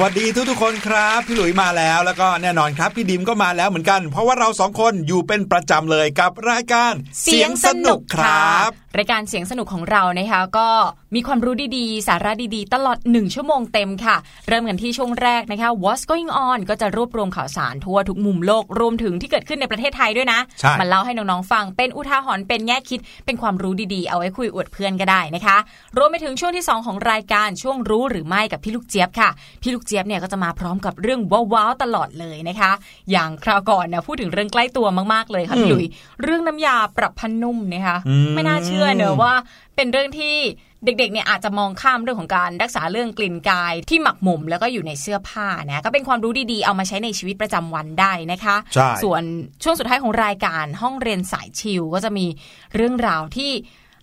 วัสดีทุกๆคนครับ พี่หลุยมาแล้วแล้วก็แน่นอนครับ พี่ดิมก็มาแล้วเหมือนกัน เพราะว่าเราสองคนอยู่เป็นประจำเลยกับรายการเสียงสนุกครับ รายการเสียงสนุกของเรานะคะก็ มีความรู้ดีๆ สาระดีๆ ตลอด 1 ชั่วโมงเต็มค่ะ เริ่มกันที่ช่วงแรกนะคะ What's going on ก็จะรวบรวมข่าวสารทั่วทุกมุมโลก รวมถึงที่เกิดขึ้นในประเทศไทยด้วยนะมาเล่าให้น้องๆฟัง เป็นอุทาหรณ์เป็นแง่คิด เป็นความรู้ดีๆ เอาไว้คุยอวดเพื่อนก็ได้นะคะ รวมไปถึงช่วงที่ 2 ของรายการช่วงรู้หรือไม่กับพี่ลูกเจี๊ยบค่ะ พี่ลูกเจี๊ยบเนี่ยก็จะมาพร้อมกับเรื่องว้าวๆตลอดเลยนะคะ อย่างคราวก่อนนะพูดถึงเรื่องใกล้ตัวมากๆเลยค่ะพี่ลุย เรื่องน้ำยาปรับผ้านุ่มนะคะ ไม่น่าเชื่อเนอะว่าเป็นเรื่องที่ เด็กๆเนี่ยอาจจะมองข้ามเรื่องของการรักษาเรื่องกลิ่นกายที่หมักหมมแล้วก็อยู่ในเสื้อผ้านะก็เป็นความรู้ดีๆ เอามาใช้ในชีวิตประจำวันได้นะคะ ส่วนช่วงสุดท้ายของรายการห้องเรียนสายชิลก็จะมีเรื่องราวที่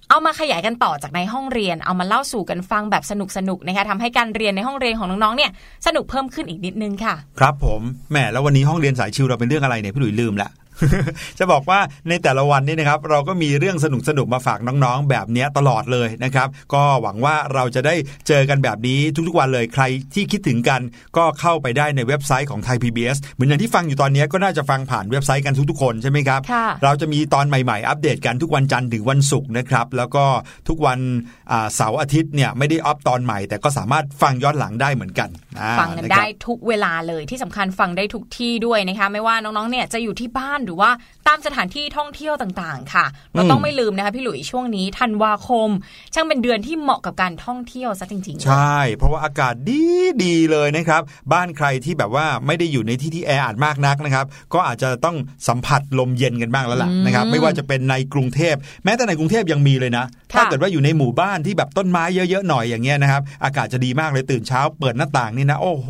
เอามาขยายกันต่อจากในห้องเรียน เอามาเล่าสู่กันฟังแบบสนุกสนุกนะคะทำให้การเรียนในห้องเรียนของน้องๆเนี่ยสนุกเพิ่มขึ้นอีกนิดนึงค่ะ ครับผมแหมแล้ววันนี้ห้องเรียนสายชิลเราเป็นเรื่องอะไรเนี่ยพี่หลุยลืมละ จะบอกว่าในแต่ละวันนี้นะครับเราก็มีเรื่องสนุกสนุกมาฝากน้องๆ แบบนี้ตลอดเลยนะครับ ก็หวังว่าเราจะได้เจอกันแบบนี้ทุกๆวันเลยใครที่คิดถึงกัน ก็เข้าไปได้ในเว็บไซต์ของไทย PBS เหมือนอย่างที่ฟังอยู่ตอนนี้ก็น่าจะฟังผ่านเว็บไซต์กันทุกๆคนใช่ไหมครับ เราจะมีตอนใหม่ๆ อัปเดตกันทุกวันจันทร์ถึงวันศุกร์นะครับ แล้วก็ทุกวันเสาร์อาทิตย์เนี่ยไม่ได้อัปตอนใหม่ แต่ก็สามารถฟังย้อนหลังได้เหมือนกันฟังกันได้ทุกเวลาเลยที่สำคัญฟังได้ทุกที่ด้วยนะคะไม่ว่าน้องๆเนี่ยจะอยู่ที่บ้านหรือว่าตามสถานที่ท่องเที่ยวต่างๆ ค่ะ เราต้องไม่ลืมนะคะพี่หลุยช่วงนี้ธันวาคม ช่างเป็นเดือนที่เหมาะกับการท่องเที่ยวซะจริงๆ ใช่ เพราะว่าอากาศดีดีเลยนะครับ บ้านใครที่แบบว่าไม่ได้อยู่ในที่ที่แออัดมากนักนะครับ ก็อาจจะต้องสัมผัสลมเย็นกันบ้างแล้วล่ะนะครับ ไม่ว่าจะเป็นในกรุงเทพ แม้แต่ในกรุงเทพยังมีเลยนะ ถ้าเกิดว่าอยู่ในหมู่บ้านที่แบบต้นไม้เยอะๆหน่อยอย่างเงี้ยนะครับ อากาศจะดีมากเลยตื่นเช้า เปิดหน้าต่างนี่นะ โอ้โห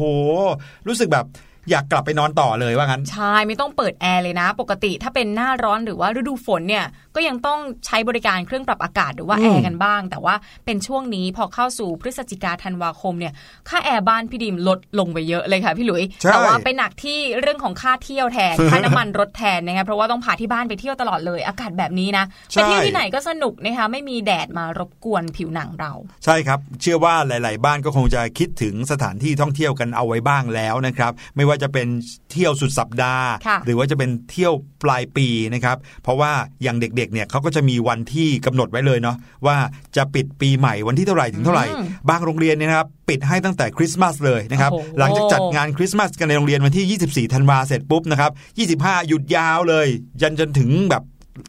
รู้สึกแบบ อยากกลับไปนอนต่อเลยว่างั้น ใช่ ไม่ต้องเปิดแอร์เลยนะ ปกติถ้าเป็นหน้าร้อนหรือว่าฤดูฝนเนี่ยก็ยังต้องใช้บริการเครื่องปรับอากาศหรือว่าแอร์กันบ้าง แต่ว่าเป็นช่วงนี้พอเข้าสู่พฤศจิกาธันวาคมเนี่ยค่าแอร์บ้านพี่ดิมลดลงไปเยอะเลยค่ะพี่หลุย แต่ว่าไปหนักที่เรื่องของค่าเที่ยวแทนค่าน้ำมันรถแทนนะครับเพราะว่าต้องพาที่บ้านไปเที่ยวตลอดเลย อากาศแบบนี้นะไปเที่ยวที่ไหนก็สนุกนะคะไม่มีแดดมารบกวนผิวหนังเรา ใช่ครับ เชื่อว่าหลาย ๆ บ้านก็คงจะคิดถึงสถานที่ท่องเที่ยวกันเอาไว้บ้างแล้วนะครับ ไม่ว่าจะเป็นเที่ยวสุดสัปดาห์ หรือว่าจะเป็นเที่ยวปลายปีนะครับ เพราะว่าอย่างเด็กๆเนี่ยเขาก็จะมีวันที่กำหนดไว้เลยเนาะว่าจะปิดปีใหม่วันที่เท่าไหร่ถึงเท่าไหร่ บางโรงเรียนเนี่ยนะครับปิดให้ตั้งแต่คริสต์มาสเลยนะครับหลังจากจัดงานคริสต์มาสกันในโรงเรียนวันที่ 24 ธันวาเสร็จปุ๊บนะครับ25 หยุดยาวเลย ยันจนถึงแบบ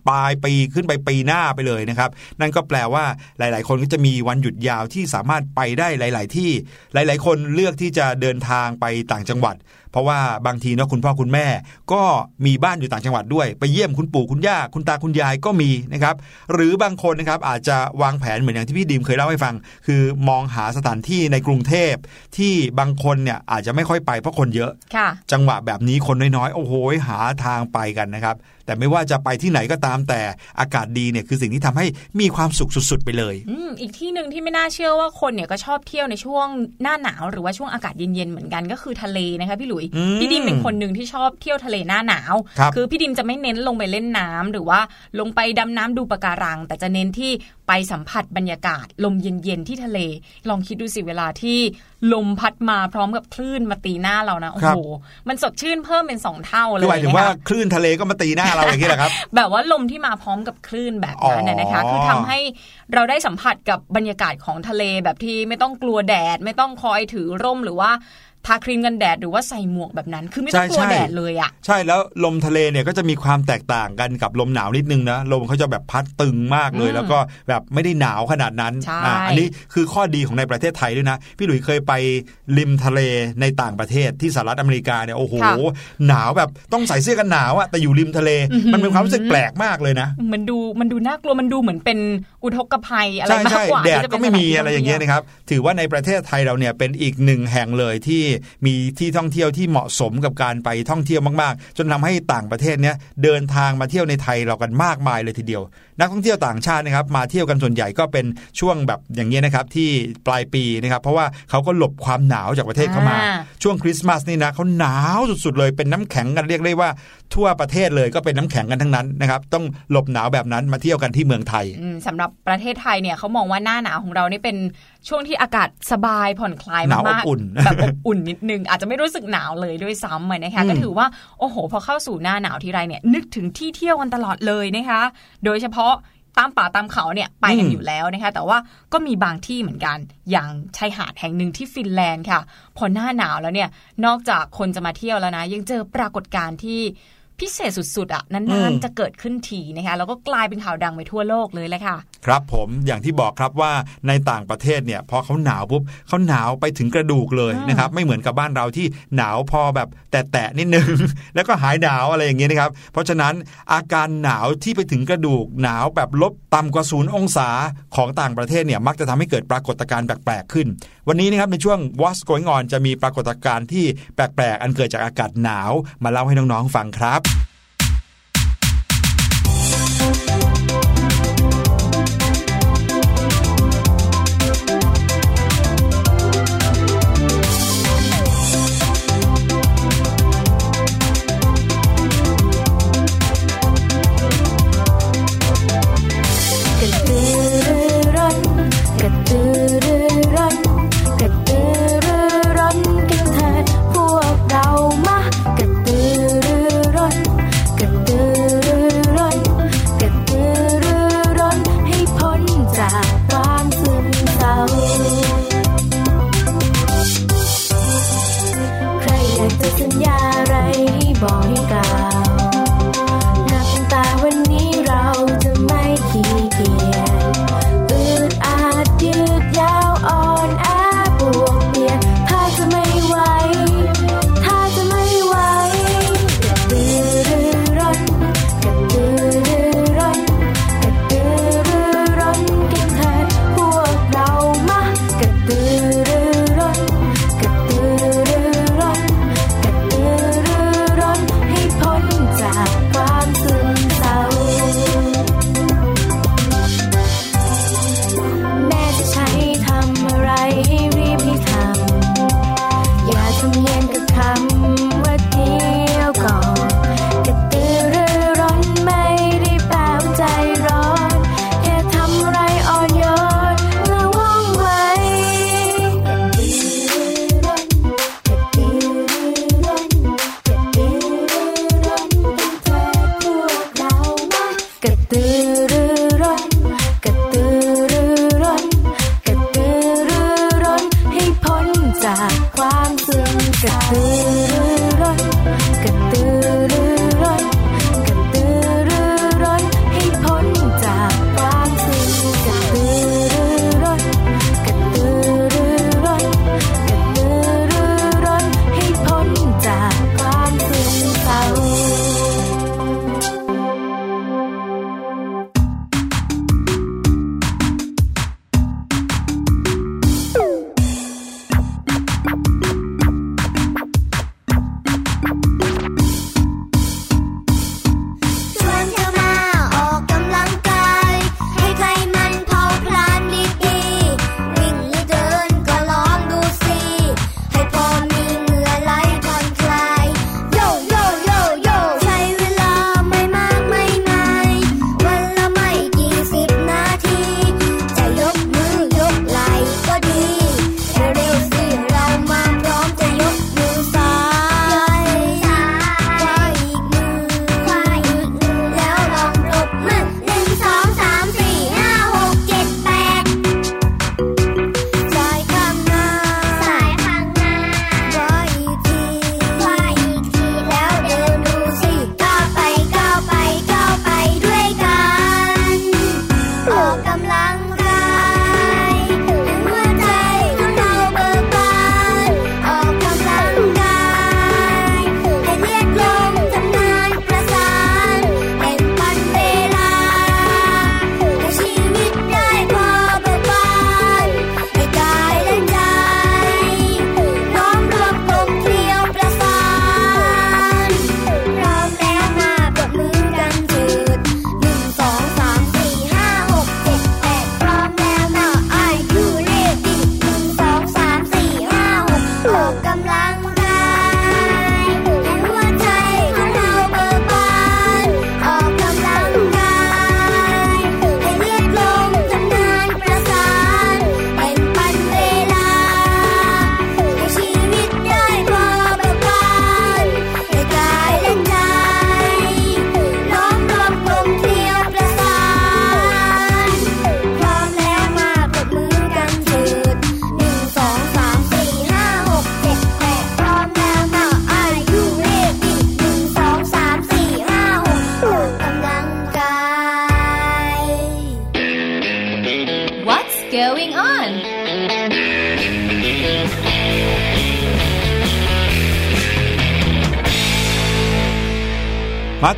ปลายปีขึ้นไปปีหน้าไปเลยนะครับ นั่นก็แปลว่าหลาย ๆ คนก็จะมีวันหยุดยาวที่สามารถไปได้หลาย ๆ ที่หลาย ๆ คนเลือกที่จะเดินทางไปต่างจังหวัด เพราะว่าบางทีเนาะคุณพ่อคุณแม่ ก็มีบ้านอยู่ต่างจังหวัดด้วย ไปเยี่ยมคุณปู่คุณย่าคุณตาคุณยายก็มีนะครับหรือบางคนนะครับอาจจะวางแผนเหมือนอย่างที่พี่ดิมเคยเล่าให้ฟัง คือมองหาสถานที่ในกรุงเทพที่บางคนเนี่ยอาจจะไม่ค่อยไปเพราะคนเยอะจังหวะแบบนี้คนน้อยๆโอ้โหหาทางไปกันนะครับแต่ไม่ว่าจะไปที่ไหนก็ตามแต่อากาศดีเนี่ยคือสิ่งที่ทำให้มีความสุขสุดๆไปเลยอืมอีกที่หนึ่งที่ไม่น่าเชื่อว่าคนเนี่ยก็ชอบเที่ยวในช่วงหน้าหนาว หรือว่าช่วงอากาศเย็นๆเหมือนกันก็คือทะเลนะคะพี่หลุยพี่ดิมเป็นคนหนึ่งที่ชอบเที่ยวทะเลหน้าหนาวคคือพี่ดิมจะไม่เน้นลงไปเล่นน้ำหรือว่าลงไปดำน้ำดูปะการัง แต่จะเน้นที่ไปสัมผัสบรรยากาศ ลมเย็นๆที่ทะเล ลองคิดดูสิเวลาที่ลมพัดมาพร้อมกับคลื่นมาตีหน้าเรานะโอ้โหมันสดชื่นเพิ่มเป็นสองเท่าเลยหมายถึงว่าคลื่นทะเลก็มาตีหน้าเราอย่างนี้แหละครับ แบบว่าลมที่มาพร้อมกับคลื่นแบบนั้นนะคะ คือทำให้เราได้สัมผัสกับบรรยากาศของทะเลแบบที่ไม่ต้องกลัวแดด ไม่ต้องคอยถือร่มหรือว่า ทาครีมกันแดดหรือว่าใส่หมวกแบบนั้น คือไม่ต้องกลัวแดดเลยอะใช่แล้วลมทะเลเนี่ยก็จะมีความแตกต่างกันกับลมหนาวนิดนึงนะลมเขาจะแบบพัดตึงมากเลย แล้วก็แบบไม่ได้หนาวขนาดนั้นอ่าอันนี้คือข้อดีของในประเทศไทยด้วยนะ พี่หลุยเคยไปริมทะเลในต่างประเทศที่สหรัฐอเมริกาเนี่ยโอ้โหหนาวแบบต้องใส่เสื้อกันหนาวอะแต่อยู่ริมทะเล มันเป็นความรู้สึกแปลกมากเลยนะ มันดูมันดูน่ากลัวมันดูเหมือนเป็นอุทกภัยอะไรมากกว่าแดดก็ไม่มีอะไรอย่างเงี้ยนะครับถือว่าในประเทศไทยเราเนี่ยเป็นอีกหนึ่งแห่งเลยที่มีที่ท่องเที่ยวที่เหมาะสมกับการไปท่องเที่ยวมากๆ จนทาให้ต่างประเทศเนี้ยเดินทางมาเที่ยวในไทยเรากันมากมายเลยทีเดียวนักท่องเที่ยวต่างชาตินะครับมาเที่ยวกันส่วนใหญ่ก็เป็นช่วงแบบอย่างเงี้ยนะครับที่ปลายปีนะครับเพราะว่าเขาก็หลบความหนาวจากประเทศเข้ามา ช่วงคริสต์มาสนี่นะเขาหนาวสุดๆเลยเป็นน้ำแข็งกันเรียกได้ว่า ทั่วประเทศเลยก็เป็นน้ำแข็งกันทั้งนั้นนะครับต้องหลบหนาวแบบนั้นมาเที่ยวกันที่เมืองไทยสำหรับประเทศไทยเนี่ยเขามองว่าหน้าหนาวของเรานี่เป็นช่วงที่อากาศสบายผ่อนคลายมากๆแบบอบอุ่นนิดนึง อาจจะไม่รู้สึกหนาวเลยด้วยซ้ำนะคะก็ถือว่าโอ้โห พอเข้าสู่หน้าหนาวทีไรเนี่ยนึกถึงที่เที่ยวกันตลอดเลยนะคะ โดยเฉพาะตามป่าตามเขาเนี่ยไปกันอยู่แล้วนะคะ แต่ว่าก็มีบางที่เหมือนกันอย่างชายหาดแห่งหนึ่งที่ฟินแลนด์ค่ะ พอหน้าหนาวแล้วเนี่ยนอกจากคนจะมาเที่ยวแล้วนะ ยังเจอปรากฏการณ์ที่พิเศษสุดๆอะนานๆจะเกิดขึ้นทีนะคะแล้วก็กลายเป็นข่าวดังไปทั่วโลกเลยแหละค่ะ ครับผมอย่างที่บอกครับว่าในต่างประเทศเนี่ยพอเขาหนาวปุ๊บเขาหนาวไปถึงกระดูกเลยนะครับไม่เหมือนกับบ้านเราที่หนาวพอแบบแตะๆนิดนึง แล้วก็หายหนาวอะไรอย่างเงี้ยนะครับ เพราะฉะนั้นอาการหนาวที่ไปถึงกระดูกหนาวแบบลบต่ำกว่าศูนย์องศาของต่างประเทศเนี่ยมักจะทำให้เกิดปรากฏการณ์แปลกๆขึ้น วันนี้นะครับในช่วง What's Going On จะมีปรากฏการณ์ที่แปลกๆ อันเกิดจากอากาศหนาวมาเล่าให้น้องๆฟังครับ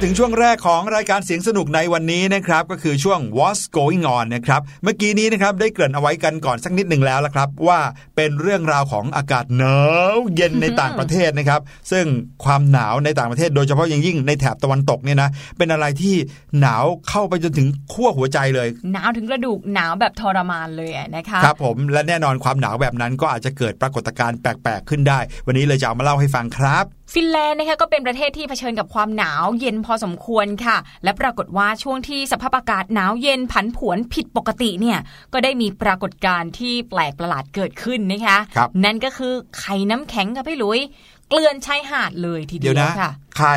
ถึงช่วงแรกของรายการเสียงสนุกในวันนี้นะครับก็คือช่วง What's Going On นะครับเมื่อกี้นี้นะครับได้เกริ่นเอาไว้กันก่อนสักนิดหนึ่งแล้วละครับ ว่าเป็นเรื่องราวของอากาศหนาวเย็นในต่างประเทศนะครับ ซึ่งความหนาวในต่างประเทศ โดยเฉพาะอย่างยิ่งในแถบตะวันตกเนี่ยนะเป็นอะไรที่หนาวเข้าไปจนถึงขั้วหัวใจเลย หนาวถึงกระดูกหนาวแบบทรมานเลยนะคะครับผมและแน่นอนความหนาวแบบนั้นก็อาจจะเกิดปรากฏการณ์แปลกๆขึ้นได้ วันนี้เลยจะเอามาเล่าให้ฟังครับ ฟินแลนด์นะคะก็เป็นประเทศที่เผชิญกับความหนาวเย็นพอสมควรค่ะ และปรากฏว่าช่วงที่สภาพอากาศหนาวเย็นผันผวนผิดปกติเนี่ยก็ได้มีปรากฏการณ์ที่แปลกประหลาดเกิดขึ้นนะคะคนั่นก็คือไข่น้ำแข็งค่ะพี่ลุย เกลื่อนชายหาดเลยทีเดียวค่ะไข่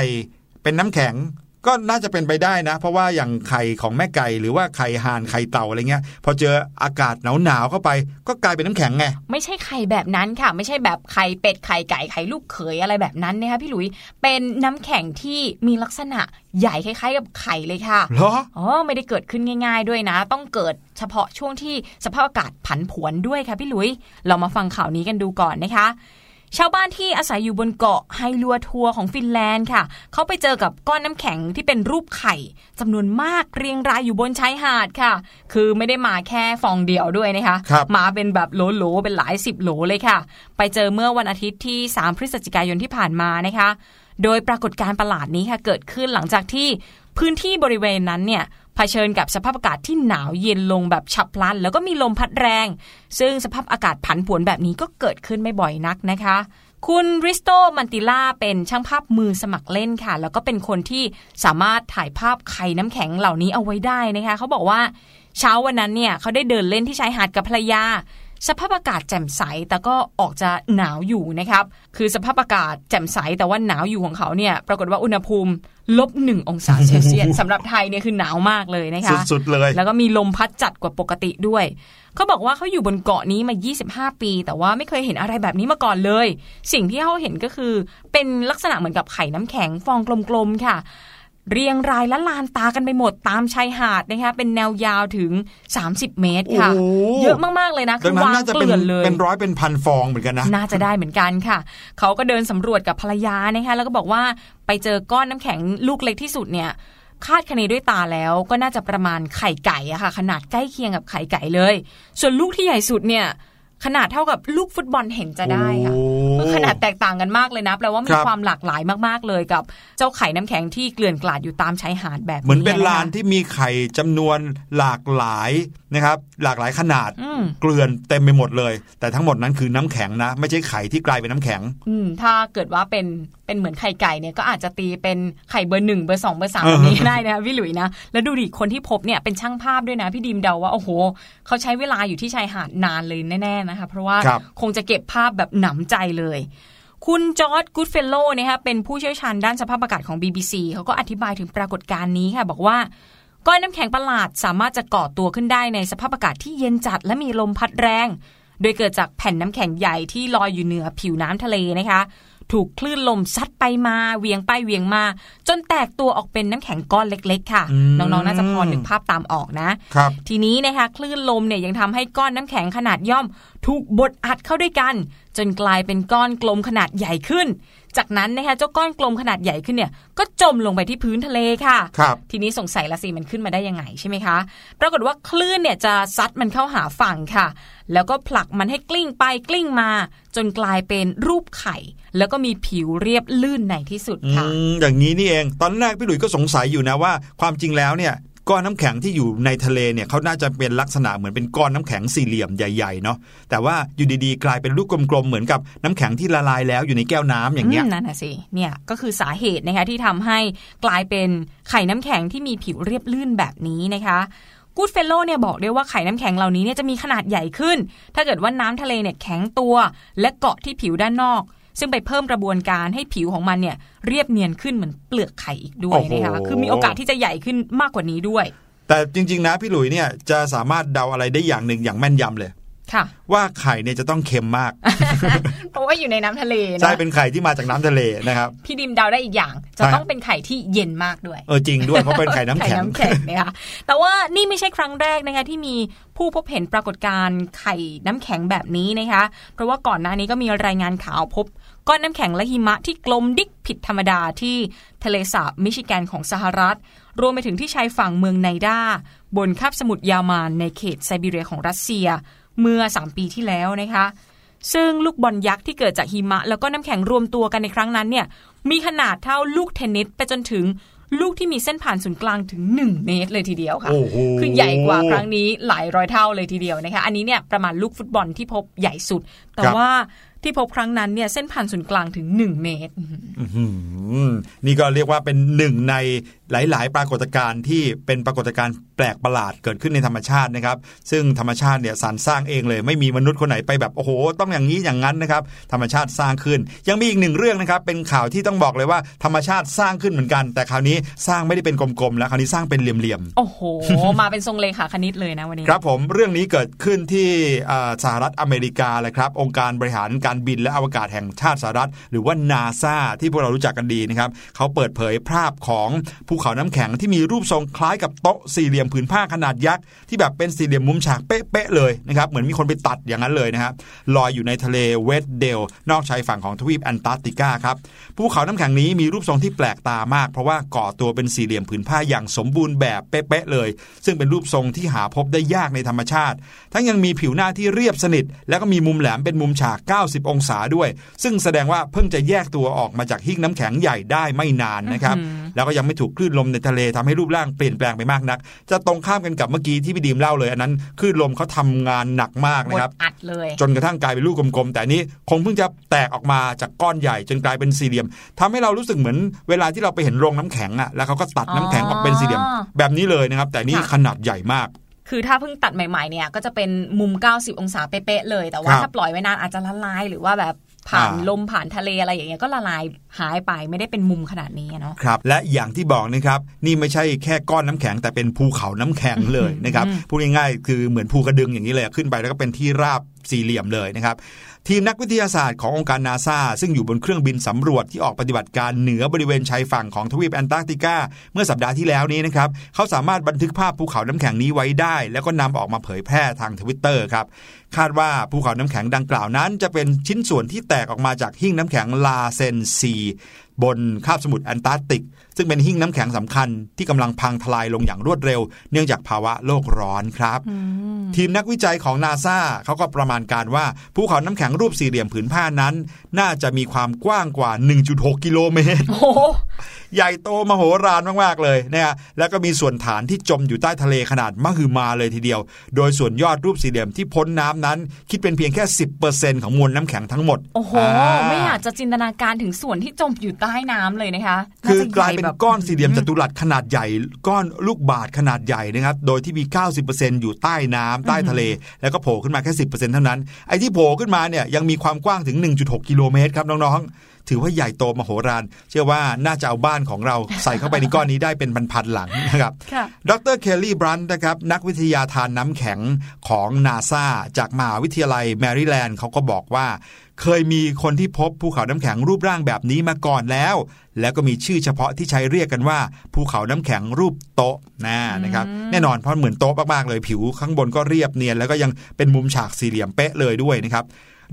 เป็นน้ำแข็ง ก็น่าจะเป็นไปได้นะ เพราะว่าอย่างไข่ของแม่ไก่หรือว่าไข่ห่านไข่เต่าอะไรเงี้ย พอเจออากาศหนาวหนาวเข้าไป ก็กลายเป็นน้ำแข็งไงไม่ใช่ไข่แบบนั้นค่ะ ไม่ใช่แบบไข่เป็ดไข่ไก่ไข่ลูกเขยอะไรแบบนั้นนะคะพี่หลุยเป็นน้ำแข็งที่มีลักษณะใหญ่คล้ายๆกับไข่เลยค่ะเหรออ๋อไม่ได้เกิดขึ้นง่าย ๆ ด้วยนะ ต้องเกิดเฉพาะช่วงที่สภาพอากาศผันผวนด้วยค่ะพี่หลุย เรามาฟังข่าวนี้กันดูก่อนนะคะ ชาวบ้านที่อาศัยอยู่บนเกาะไฮลัวทัวของฟินแลนด์ค่ะ เขาไปเจอกับก้อนน้ำแข็งที่เป็นรูปไข่จำนวนมากเรียงรายอยู่บนชายหาดค่ะ คือไม่ได้มาแค่ฟองเดียวด้วยนะคะคมาเป็นแบบโหลๆเป็นหลายสิบโหลเลยค่ะ ไปเจอเมื่อวันอาทิตย์ที่ 3 พฤศจิกายนที่ผ่านมานะคะ โดยปรากฏการณ์ประหลาดนี้ค่ะเกิดขึ้นหลังจากที่พื้นที่บริเวณนั้นเนี่ย เผชิญกับสภาพอากาศที่หนาวเย็นลงแบบฉับพลัน แล้วก็มีลมพัดแรง ซึ่งสภาพอากาศผันผวนแบบนี้ก็เกิดขึ้นไม่บ่อยนักนะคะคุณริสโตมันติล่าเป็นช่างภาพมือสมัครเล่นค่ะ แล้วก็เป็นคนที่สามารถถ่ายภาพไข่น้ำแข็งเหล่านี้เอาไว้ได้นะคะ เขาบอกว่าเช้าวันนั้นเนี่ยเขาได้เดินเล่นที่ชายหาดกับภรรยา สภาพอากาศแจ่มใสแต่ก็ออกจะหนาวอยู่นะครับ คือสภาพอากาศแจ่มใสแต่ว่าหนาวอยู่ของเขาเนี่ย ปรากฏว่าอุณหภูมิลบหนึ่งองศาเซลเซียสสำหรับไทยเนี่ยคือหนาวมากเลยนะคะสุดๆเลย แล้วก็มีลมพัดจัดกว่าปกติด้วย เขาบอกว่าเขาอยู่บนเกาะนี้มา 25 ปี แต่ว่าไม่เคยเห็นอะไรแบบนี้มาก่อนเลย สิ่งที่เขาเห็นก็คือเป็นลักษณะเหมือนกับไข่น้ำแข็งฟองกลมๆค่ะ เรียงรายและลานตากันไปหมดตามชายหาดนะคะเป็นแนวยาวถึง 30 เมตรค่ะ เยอะมาก ๆ เลยนะคือวางเกลื่อนเลยเป็นร้อยเป็นพันฟองเหมือนกันนะน่าจะได้เหมือนกันค่ะ เขาก็เดินสำรวจกับภรรยานะคะแล้วก็บอกว่าไปเจอก้อนน้ำแข็งลูกเล็กที่สุดเนี่ยคาดคะเนด้วยตาแล้วก็น่าจะประมาณไข่ไก่อะค่ะ ขนาดใกล้เคียงกับไข่ไก่เลย ส่วนลูกที่ใหญ่สุดเนี่ย ขนาดเท่ากับลูกฟุตบอลเห็นจะได้ค่ะคือขนาดแตกต่างกันมากเลยนะแปลว่ามีความหลากหลายมากๆเลยกับ เจ้าไข่น้ำแข็งที่เกลื่อนกลาดอยู่ตามชายหาดแบบเหมือนเป็นลานที่มีไข่จำนวนหลากหลายนะครับ หลากหลายขนาดเกลื่อนเต็มไปหมดเลย แต่ทั้งหมดนั้นคือน้ำแข็งนะ ไม่ใช่ไข่ที่กลายเป็นน้ำแข็ง อืถ้าเกิดว่าเป็น เป็นเหมือนไข่ไก่เนี่ยก็อาจจะตีเป็นไข่เบอร์หนึ่งเบอร์สองเบอร์สามแบบนี้ได้นะพี่หลุยนะแล้วดูดิคนที่พบเนี่ยเป็นช่างภาพด้วยนะพี่ดิมเดาว่าโอ้โหเขาใช้เวลาอยู่ที่ชายหาดนานเลยแน่ๆนะคะเพราะว่าคงจะเก็บภาพแบบหนำใจเลยคุณจอร์จ กูดเฟลโลนะคะเป็นผู้เชี่ยวชาญด้านสภาพอากาศของ BBC เขาก็อธิบายถึงปรากฏการณ์นี้ค่ะ บอกว่า ก้อนน้ำแข็งประหลาดสามารถจะก่อตัวขึ้นได้ในสภาพอากาศที่เย็นจัดและมีลมพัดแรง โดยเกิดจากแผ่นน้ำแข็งใหญ่ที่ลอยอยู่เหนือผิวน้ำทะเลนะคะ ถูกคลื่นลมซัดไปมาเหวี่ยงไปเหวี่ยงมา จนแตกตัวออกเป็นน้ำแข็งก้อนเล็ก ๆ ค่ะ น้องๆน่าจะพอนึกภาพตามออกนะทีนี้นะคะคลื่นลมเนี่ยยังทำให้ก้อนน้ำแข็งขนาดย่อม ถูกบดอัดเข้าด้วยกัน จนกลายเป็นก้อนกลมขนาดใหญ่ขึ้น จากนั้นนะคะเจ้าก้อนกลมขนาดใหญ่ขึ้นเนี่ย ก็จมลงไปที่พื้นทะเลค่ะครับทีนี้สงสัยละสิมันขึ้นมาได้ยังไงใช่ไหมคะ ปรากฏว่าคลื่นเนี่ยจะซัดมันเข้าหาฝั่งค่ะ แล้วก็ผลักมันให้กลิ้งไปกลิ้งมา จนกลายเป็นรูปไข่ แล้วก็มีผิวเรียบลื่นในที่สุดค่ะอย่างนี้นี่เอง ตอนแรกพี่หลุยก็สงสัยอยู่นะว่า ความจริงแล้วเนี่ยก้อนน้ำแข็งที่อยู่ในทะเลเนี่ยเขาน่าจะเป็นลักษณะเหมือนเป็นก้อนน้ำแข็งสี่เหลี่ยมใหญ่ๆเนาะแต่ว่าอยู่ดีๆ กลายเป็นลูกกลมๆเหมือนกับน้ำแข็งที่ละลายแล้วอยู่ในแก้วน้ำอย่างเงี้ยนั่นน่ะสิเนี่ยก็คือสาเหตุนะคะที่ทำให้กลายเป็นไข่น้ำแข็งที่มีผิวเรียบลื่นแบบนี้นะคะกูดเฟลโลเนี่ยบอกด้วยว่าไข่น้ำแข็งเหล่านี้เนี่ยจะมีขนาดใหญ่ขึ้น ถ้าเกิดว่าน้ำทะเลเนี่ยแข็งตัว และเกาะที่ผิวด้านนอก ซึ่งไปเพิ่มกระบวนการให้ผิวของมันเนี่ยเรียบเนียนขึ้นเหมือนเปลือกไข่อีกด้วยนะคะคือมีโอกาสที่จะใหญ่ขึ้นมากกว่านี้ด้วย แต่จริง ๆ นะพี่หลุยเนี่ยจะสามารถเดาอะไรได้อย่างหนึ่งอย่างแม่นยำเลยค่ะว่าไข่เนี่ยจะต้องเค็มมาก เพราะว่าอยู่ในน้ำทะเลใช่เป็นไข่ที่มาจากน้ำทะเลนะครับพี่ดิมเดาได้อีกอย่าง จะต้องเป็นไข่ที่เย็นมากด้วย เออจริงด้วยเพราะเป็นไข่น้ำแข็งน้ำแข็งนะคะแต่ว่านี่ไม่ใช่ครั้งแรกนะคะที่มีผู้พบเห็นปรากฏการณ์ไข่น้ำแข็งแบบนี้นะคะ เพราะว่าก่อนหน้านี้ก็มีรายงานข่าวพบ ก้อนน้ำแข็งและหิมะที่กลมดิกผิดธรรมดาที่ทะเลสาบมิชิแกนของสหรัฐ รวมไปถึงที่ชายฝั่งเมืองไนดาบนคาบสมุทรยามานในเขตไซบีเรียของรัสเซีย เมื่อ 3 ปีที่แล้วนะคะ ซึ่งลูกบอลยักษ์ที่เกิดจากหิมะ แล้วก็น้ำแข็งรวมตัวกันในครั้งนั้นเนี่ยมีขนาดเท่าลูกเทนนิสไปจนถึงลูกที่มีเส้นผ่านศูนย์กลางถึง 1 เมตรเลยทีเดียวค่ะ คือใหญ่กว่าครั้งนี้หลายร้อยเท่าเลยทีเดียวนะคะ อันนี้เนี่ยประมาณลูกฟุตบอลที่พบใหญ่สุด แต่ว่า ที่พบครั้งนั้นเนี่ยเส้นผ่านศูนย์กลางถึง 1 เมตรนี่ก็เรียกว่าเป็นหนึ่งในหลาย ๆ ปรากฏการณ์ที่เป็นปรากฏการณ์แปลกประหลาดเกิดขึ้นในธรรมชาตินะครับ ซึ่งธรรมชาติเนี่ยสรรสร้างเองเลย ไม่มีมนุษย์คนไหนไปแบบโอ้โห ต้องอย่างนี้อย่างนั้นนะครับ ธรรมชาติสร้างขึ้น ยังมีอีกหนึ่งเรื่องนะครับ เป็นข่าวที่ต้องบอกเลยว่าธรรมชาติสร้างขึ้นเหมือนกัน แต่คราวนี้สร้างไม่ได้เป็นกลม ๆ แล้วคราวนี้สร้างเป็นเหลี่ยม ๆ โอ้โห มาเป็นทรงเลขาคณิตเลยนะวันนี้ ครับผมเรื่องนี้เกิดขึ้นที่สหรัฐอเมริกาเลยครับ องค์การบริหารการบินและอวกาศแห่งชาติสหรัฐ หรือว่านาซาที่พวกเรารู้จักกันดีนะครับเขาเปิดเผยภาพของภูเขาน้ำแข็งที่มีรูปทรงคล้ายกับโต๊ะสี่เหลี่ยมผืนผ้าขนาดยักษ์ที่แบบเป็นสี่เหลี่ยมมุมฉากเป๊ะๆเลยนะครับเหมือนมีคนไปตัดอย่างนั้นเลยนะครับลอยอยู่ในทะเลเวสเดล นอกชายฝั่งของทวีปแอนตาร์กติกาครับภูเขาน้ำแข็งนี้มีรูปทรงที่แปลกตามาก เพราะว่าก่อตัวเป็นสี่เหลี่ยมผืนผ้าอย่างสมบูรณ์แบบเป๊ะๆเลย ซึ่งเป็นรูปทรงที่หาพบได้ยากในธรรมชาติ ทั้งยังมีผิวหน้าที่เรียบสนิท แล้วก็มีมุมแหลมเป็นมุมฉาก90องศาด้วย ซึ่งแสดงว่าเพิ่งจะแยกตัวออกมาจากหิ้งน้ำแข็งใหญ่ได้ไม่นานนะครับ แล้วก็ยังไม่ถูกคลื่นลมในทะเลทำให้รูปร่างเปลี่ยนแปลงไปมากนัก จะตรงข้ามกันกับเมื่อกี้ที่พี่ดีมเล่าเลยอันนั้นคลื่นลมเขาทางานหนักมากนะครับอัดเลยจนกระทั่งกลายเป็นลูกกลมๆ แต่นี้คงเพิ่งจะแตกออกมาจากก้อนใหญ่จนกลายเป็นสี่เหลี่ยมทำให้เรารู้สึกเหมือนเวลาที่เราไปเห็นโรงน้ำแข็งอะแล้วเขาก็ตัดน้ำแข็งออกเป็นสี่เหลี่ยม แบบนี้เลยนะครับ แต่นี่ขนาดใหญ่มาก คือถ้าเพิ่งตัดใหม่ๆเนี่ยก็จะเป็นมุม 90 องศาเป๊ะๆเลย แต่ว่าถ้าปล่อยไว้นานอาจจะละลายหรือว่าแบบผ่านลมผ่านทะเลอะไรอย่างเงี้ยก็ละลายหายไปไม่ได้เป็นมุมขนาดนี้เนาะครับและอย่างที่บอกนะครับนี่ไม่ใช่แค่ก้อนน้ำแข็ง แต่เป็นภูเขาน้ำแข็งเลยนะครับพูดง่ายๆคือเหมือนภูกระดึงอย่างนี้เลยขึ้นไปแล้วก็เป็นที่ราบสี่เหลี่ยมเลยนะครับ ทีมนักวิทยาศาสตร์ขององค์การนาซาซึ่งอยู่บนเครื่องบินสำรวจที่ออกปฏิบัติการเหนือบริเวณชายฝั่งของทวีปแอนตาร์กติกาเมื่อสัปดาห์ที่แล้วนี้นะครับเขาสามารถบันทึกภาพภูเขาน้ำแข็งนี้ไว้ได้ แล้วก็นำออกมาเผยแพร่ทางทวิตเตอร์ครับคาดว่าภูเขาน้ำแข็งดังกล่าวนั้น จะเป็นชิ้นส่วนที่แตกออกมาจากหิ้งน้ำแข็งลาร์เซนซีบนคาบสมุทรแอนตาร์กติก ซึ่งเป็นหิ้งน้ำแข็งสำคัญที่กำลังพังทลายลงอย่างรวดเร็ว เนื่องจากภาวะโลกร้อนครับ ทีมนักวิจัยของนาซาเขาก็ประมาณการว่าภูเขาน้ำแข็งรูปสี่เหลี่ยมผืนผ้านั้น น่าจะมีความกว้างกว่า 1.6 กิโลเมตรใหญ่โตมโหฬารมากๆเลยนะฮะแล้วก็มีส่วนฐานที่จมอยู่ใต้ทะเลขนาดมหึมาเลยทีเดียว โดยส่วนยอดรูปสี่เหลี่ยมที่พ้นน้ำนั้น คิดเป็นเพียงแค่ 10%ของมวลน้ำแข็งทั้งหมด โอ้โห ไม่อยากจะจินตนาการถึงส่วนที่จมอยู่ใต้น้ำเลยนะคะ คือกลายเป็นก้อนสี่เหลี่ยมจัตุรัสขนาดใหญ่ ก้อนลูกบาศขนาดใหญ่นะครับ โดยที่มี 90%อยู่ใต้น้ำใต้ทะเล แล้วก็โผล่ขึ้นมาแค่ 10%เท่านั้น ไอ้ที่โผล่ขึ้นมาเนี่ยยังมีความกว้างถึง 1.6 กิโลเมตรครับน้องๆ ถือว่าใหญ่โตมโหฬารเชื่อว่าน่าจะเอาบ้านของเราใส่เข้าไปในก้อนนี้ได้เป็นพันๆหลังนะครับ ดรเคลลี่บรันนะครับนักวิทยาทานน้ำแข็งของนาซาจากมหาวิทยาลัยแมริแลนด์เขาก็บอกว่า เคยมีคนที่พบภูเขาน้ำแข็งรูปร่างแบบนี้มาก่อนแล้ว แล้วก็มีชื่อเฉพาะที่ใช้เรียกกันว่าภูเขาน้ำแข็งรูปโต๊ะนะนะครับแน่นอนเพราะเหมือนโต๊ะมากๆเลยผิวข้างบนก็เรียบเนียนแล้วก็ยังเป็นมุมฉากสี่เหลี่ยมเป๊ะเลยด้วยนะครับ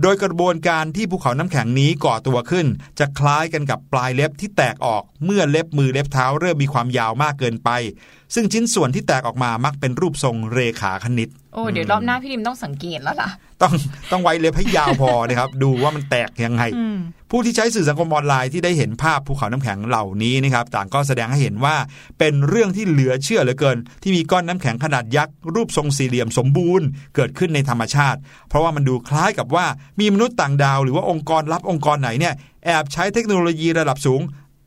โดยกระบวนการที่ภูเขาน้ำแข็งนี้ก่อตัวขึ้น จะคล้ายกันกับปลายเล็บที่แตกออกเมื่อเล็บมือเล็บเท้าเริ่มมีความยาวมากเกินไป ซึ่งชิ้นส่วนที่แตกออกมามักเป็นรูปทรงเรขาคณิต โอ้เดี๋ยวรอบหน้าพี่ดิมต้องสังเกตแล้วล่ะ ต้องต้องไว้เล็บให้ยาวพอนะครับ ดูว่ามันแตกยังไง ผู้ที่ใช้สื่อสังคมออนไลน์ที่ได้เห็นภาพภูเขาน้ำแข็งเหล่านี้นะครับต่างก็แสดงให้เห็นว่าเป็นเรื่องที่เหลือเชื่อเหลือเกิน ที่มีก้อนน้ำแข็งขนาดยักษ์รูปทรงสี่เหลี่ยมสมบูรณ์ เกิดขึ้นในธรรมชาติ เพราะว่ามันดูคล้ายกับว่ามีมนุษย์ต่างดาว หรือว่าองค์กรลับองค์กรไหนเนี่ยแอบใช้เทคโนโลยีระดับสูง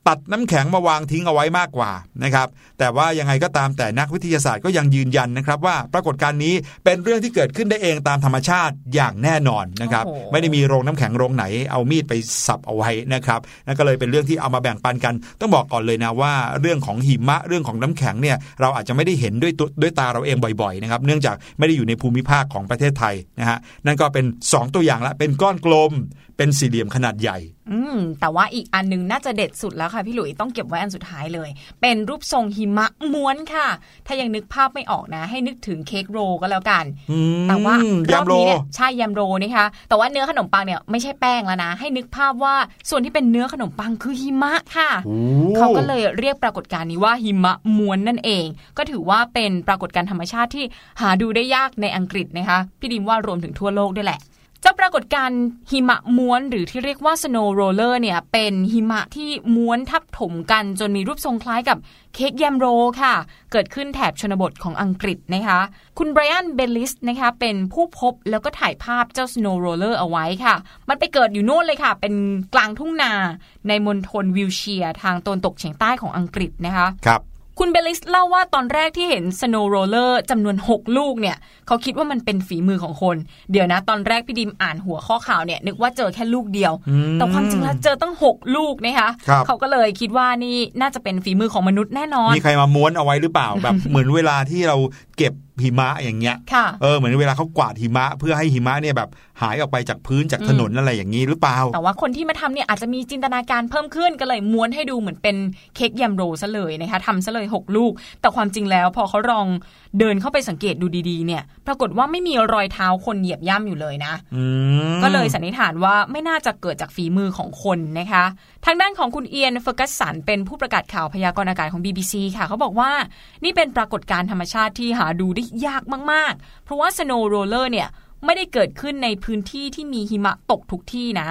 ตัดน้ำแข็งมาวางทิ้งเอาไว้มากกว่านะครับแต่ว่ายังไงก็ตามแต่นักวิทยาศาสตร์ก็ยังยืนยันนะครับว่าปรากฏการณ์นี้เป็นเรื่องที่เกิดขึ้นได้เองตามธรรมชาติอย่างแน่นอนนะครับไม่ได้มีโรงน้ำแข็งโรงไหนเอามีดไปสับเอาไว้นะครับนั่นก็เลยเป็นเรื่องที่เอามาแบ่งปันกัน ต้องบอกก่อนเลยนะว่าเรื่องของหิมะเรื่องของน้ำแข็งเนี่ยเราอาจจะไม่ได้เห็นด้วยด้วยตาเราเองบ่อยๆนะครับเนื่องจากไม่ได้อยู่ในภูมิภาคของประเทศไทยนะฮะนั่นก็เป็น 2 ตัวอย่างละเป็นก้อนกลมเป็นสี่เหลี่ยมขนาดใหญ่ อืมแต่ว่าอีกอันนึงน่าจะเด็ดสุดแล้วค่ะพี่หลุยต้องเก็บไว้อันสุดท้ายเลย เป็นรูปทรงหิมะม้วนค่ะ ถ้ายังนึกภาพไม่ออกนะ ให้นึกถึงเค้กโรก็แล้วกัน แต่ว่ารอบนี้เนี่ยใช่ยำโรนะคะ แต่ว่าเนื้อขนมปังเนี่ยไม่ใช่แป้งแล้วนะ ให้นึกภาพว่าส่วนที่เป็นเนื้อขนมปังคือหิมะค่ะ เขาก็เลยเรียกปรากฏการณ์นี้ว่าหิมะม้วนนั่นเอง ก็ถือว่าเป็นปรากฏการณ์ธรรมชาติที่หาดูได้ยากในอังกฤษนะคะพี่ดิมว่ารวมถึงทั่วโลกด้วยแหละ เจ้าปรากฏการณ์หิมะม้วนหรือที่เรียกว่า snow roller เนี่ยเป็นหิมะที่ม้วนทับถมกันจนมีรูปทรงคล้ายกับเค้กแยมโรลค่ะ เกิดขึ้นแถบชนบทของอังกฤษนะคะ คุณไบรอันเบลลิสนะคะเป็นผู้พบแล้วก็ถ่ายภาพเจ้า snow roller เอาไว้ค่ะ มันไปเกิดอยู่โน่นเลยค่ะ เป็นกลางทุ่งนาในมณฑลวิลต์เชียร์ ทางตะวันตกเฉียงใต้ของอังกฤษนะคะครับ คุณเบลลิสเล่าว่าตอนแรกที่เห็น snow roller จำนวน 6 ลูกเนี่ย เขาคิดว่ามันเป็นฝีมือของคน เดี๋ยวนะ ตอนแรกพี่ดิมอ่านหัวข้อข่าวเนี่ยนึกว่าเจอแค่ลูกเดียว แต่ความจริงแล้วเจอตั้ง 6 ลูกนะคะเขาก็เลยคิดว่านี่น่าจะเป็นฝีมือของมนุษย์แน่นอน มีใครมาม้วนเอาไว้หรือเปล่าแบบเหมือนเวลาที่เราเก็บ หิมะอย่างเงี้ยเออเหมือนเวลาเขากวาดหิมะ เพื่อให้หิมะเนี่ยแบบหายออกไปจากพื้นจากถนนอะไรอย่างนี้หรือเปล่า แต่ว่าคนที่มาทำเนี่ยอาจจะมีจินตนาการเพิ่มขึ้นก็เลยม้วนให้ดูเหมือนเป็นเค้กยมโรซะเลยนะคะทำซะเลย 6 ลูก แต่ความจริงแล้วพอเขาลองเดินเข้าไปสังเกตดูดีๆ เนี่ย ปรากฏว่าไม่มีรอยเท้าคนเหยียบย่ำอยู่เลยนะก็เลยสันนิษฐานว่าไม่น่าจะเกิดจากฝีมือของคนนะคะทางด้านของคุณเอียนเฟอร์กัสสันเป็นผู้ประกาศข่าวพยากรณ์อากาศของ BBC ค่ะ เขาบอกว่านี่เป็นปรากฏการณ์ธรรมชาติที่หาดูได้ยากมาก ๆ เพราะว่า snow roller เนี่ยไม่ได้เกิดขึ้นในพื้นที่ที่มีหิมะตกทุกที่นะ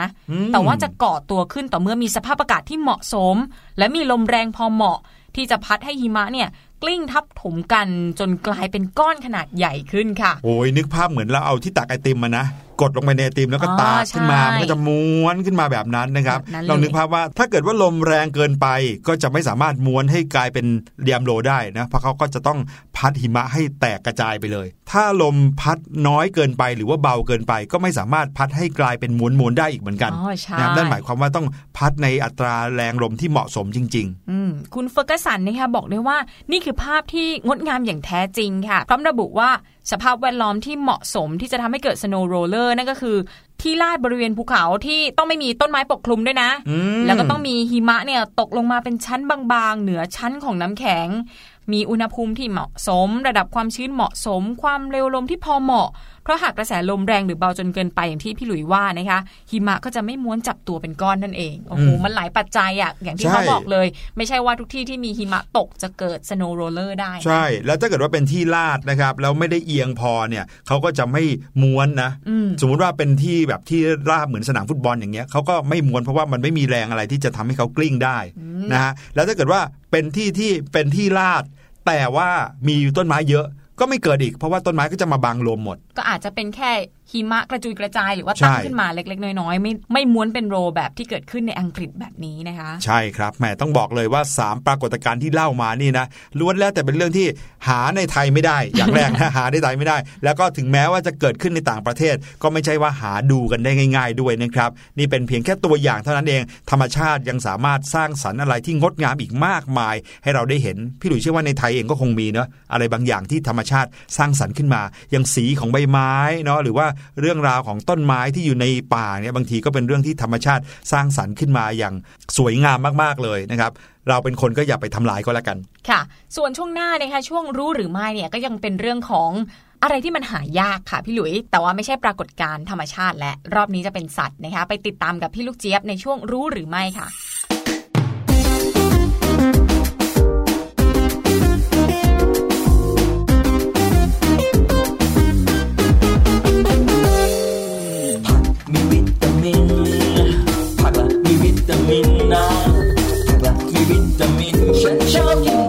แต่ว่าจะก่อตัวขึ้นต่อเมื่อมีสภาพอากาศที่เหมาะสม และมีลมแรงพอเหมาะ ที่จะพัดให้หิมะเนี่ยกลิ้งทับถมกันจนกลายเป็นก้อนขนาดใหญ่ขึ้นค่ะ โอ้ยนึกภาพเหมือนเราเอาที่ตักไอติมมานะ กดลงไปในไอติมแล้วก็ตาขึ้นมา มันก็จะม้วนขึ้นมาแบบนั้นนะครับลองนึกภาพว่าถ้าเกิดว่าลมแรงเกินไป ก็จะไม่สามารถม้วนให้กลายเป็นเดียมโลได้นะ เพราะเขาก็จะต้องพัดหิมะให้แตกกระจายไปเลย ถ้าลมพัดน้อยเกินไปหรือว่าเบาเกินไป ก็ไม่สามารถพัดให้กลายเป็นม้วนม้วนได้อีกเหมือนกันนะนั่นหมายความว่าต้องพัดในอัตราแรงลมที่เหมาะสมจริงๆคุณเฟอร์กสันนะคะบอกได้ว่านี่คือภาพที่งดงามอย่างแท้จริงค่ะพร้อมระบุว่า สภาพแวดล้อมที่เหมาะสมที่จะทำให้เกิด snow roller นั่นก็คือที่ลาดบริเวณภูเขาที่ต้องไม่มีต้นไม้ปกคลุมด้วยนะ แล้วก็ต้องมีหิมะเนี่ยตกลงมาเป็นชั้นบางๆ เหนือชั้นของน้ำแข็ง มีอุณหภูมิที่เหมาะสม ระดับความชื้นเหมาะสม ความเร็วลมที่พอเหมาะ เพราะหากกระแสลมแรงหรือเบาจนเกินไปอย่างที่พี่หลุยว่านะคะหิมะก็จะไม่ม้วนจับตัวเป็นก้อนนั่นเองโอ้โหมันหลายปัจจัยอะอย่างที่เขาบอกเลย ไม่ใช่ว่าทุกที่ที่มีหิมะตกจะเกิดสโนว์โรลเลอร์ได้ ใช่ แล้วถ้าเกิดว่าเป็นที่ลาดนะครับแล้วไม่ได้เอียงพอเนี่ยเขาก็จะไม่ม้วนนะสมมุติว่าเป็นที่แบบที่ราบเหมือนสนามฟุตบอลอย่างเงี้ยเขาก็ไม่ม้วนเพราะว่ามันไม่มีแรงอะไรที่จะทำให้เขากลิ้งได้นะฮะแล้วถ้าเกิดว่าเป็นที่ที่เป็นที่ลาดแต่ว่ามีต้นไม้เยอะ ก็ไม่เกิดอีกเพราะว่าต้นไม้ก็จะมาบังลมหมด ก็อาจจะเป็นแค่หิมะกระจุยกระจายหรือว่าตั้งขึ้นมาเล็ก ๆ น้อยๆไม่ไม่ม้วนเป็นโรแบบที่เกิดขึ้นในอังกฤษแบบนี้นะคะ ใช่ครับแหมต้องบอกเลยว่า 3 ปรากฏการณ์ที่เล่ามานี่นะล้วนแล้วแต่เป็นเรื่องที่หาในไทยไม่ได้ อย่างแรกนะหาในไทยไม่ได้ แล้วก็ถึงแม้ว่าจะเกิดขึ้นในต่างประเทศ ก็ไม่ใช่ว่าหาดูกันได้ง่าย ๆ ด้วยนะครับ นี่เป็นเพียงแค่ตัวอย่างเท่านั้นเอง ธรรมชาติยังสามารถสร้างสรรค์อะไรที่งดงามอีกมากมาย ให้เราได้เห็นพี่หลุยเชื่อว่าในไทยเองก็คงมีเนาะอะไรบางอย่างที่ธรรมชาติสร้างสรรค์ขึ้นมา อย่างสีของใบไม้เนาะหรือว่าเรื่องราวของต้นไม้ที่อยู่ในป่าเนี่ยบางทีก็เป็นเรื่องที่ธรรมชาติสร้างสรรค์ขึ้นมาอย่างสวยงามมากๆเลยนะครับเราเป็นคนก็อย่าไปทำลายก็แล้วกัน ค่ะ ส่วนช่วงหน้านะคะช่วงรู้หรือไม่เนี่ยก็ยังเป็นเรื่องของอะไรที่มันหายากค่ะพี่หลุย แต่ว่าไม่ใช่ปรากฏการณ์ธรรมชาติ และรอบนี้จะเป็นสัตว์นะคะ ไปติดตามกับพี่ลูกเจี๊ยบในช่วงรู้หรือไม่ค่ะ อร่อย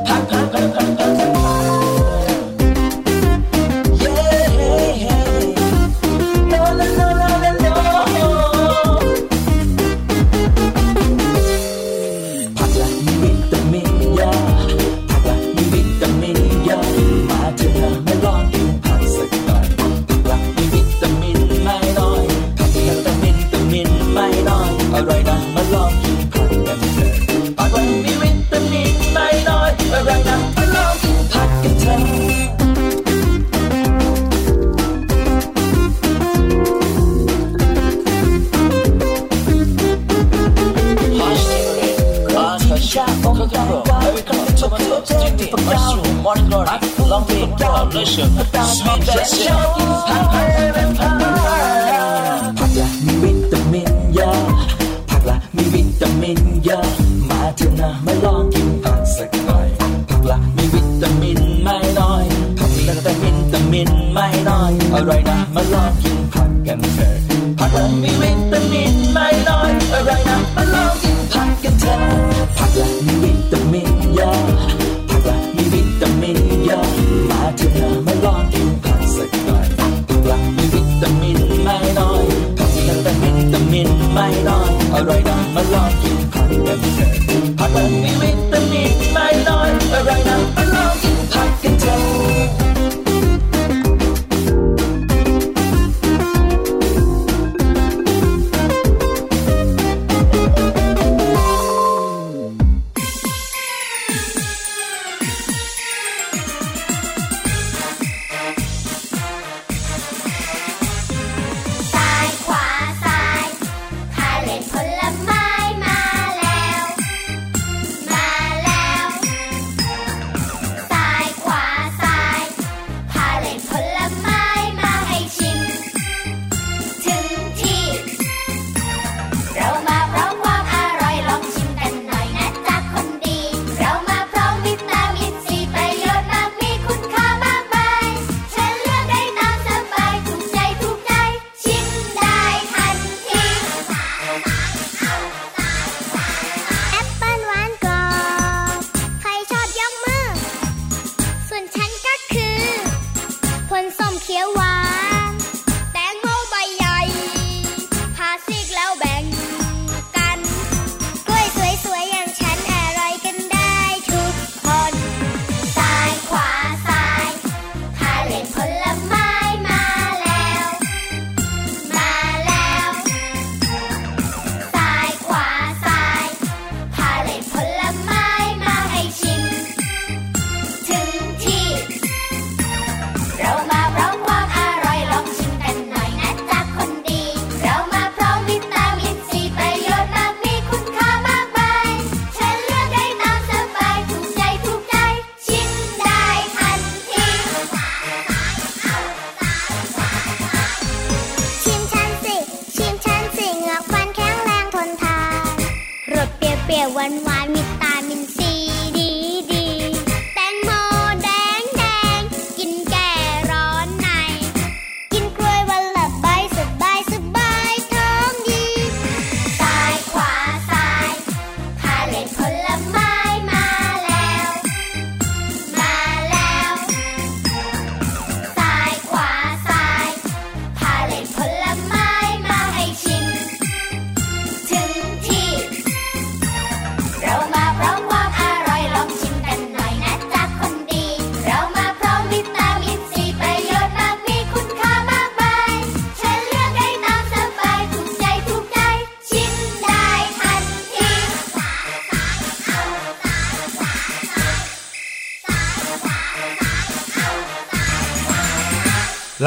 โตโตเจ๊ฝักยาว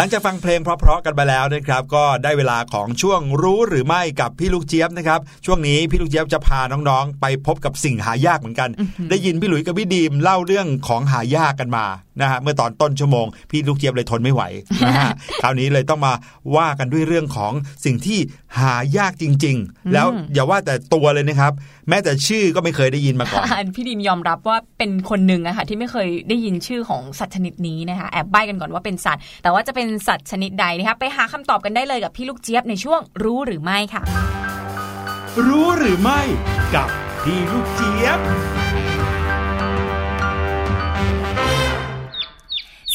หลังจากฟังเพลงเพราะๆกันไปแล้วนะครับ ก็ได้เวลาของช่วงรู้หรือไม่กับพี่ลูกเจี๊ยบนะครับ ช่วงนี้พี่ลูกเจี๊ยบจะพาน้องๆ ไปพบกับสิ่งหายากเหมือนกัน ได้ยินพี่หลุยส์กับพี่ดีมเล่าเรื่องของหายากกันมานะฮะเมื่อตอนต้นชั่วโมง พี่ลูกเจี๊ยบเลยทนไม่ไหวนะฮะคราวนี้เลยต้องมาว่ากันด้วยเรื่องของสิ่งที่หายากจริง ๆ แล้วอย่าว่าแต่ตัวเลยนะครับ แม้แต่ชื่อก็ไม่เคยได้ยินมาก่อนพี่ดิมยอมรับว่าเป็นคนหนึ่งอะค่ะที่ไม่เคยได้ยินชื่อของสัตว์ชนิดนี้นะคะแอบใบกันก่อนว่าเป็นสัตว์ แต่ว่าจะเป็นสัตว์ชนิดใดนะคะไปหาคำตอบกันได้เลยกับพี่ลูกเจี๊ยบในช่วงรู้หรือไม่ค่ะ รู้หรือไม่กับพี่ลูกเจี๊ยบ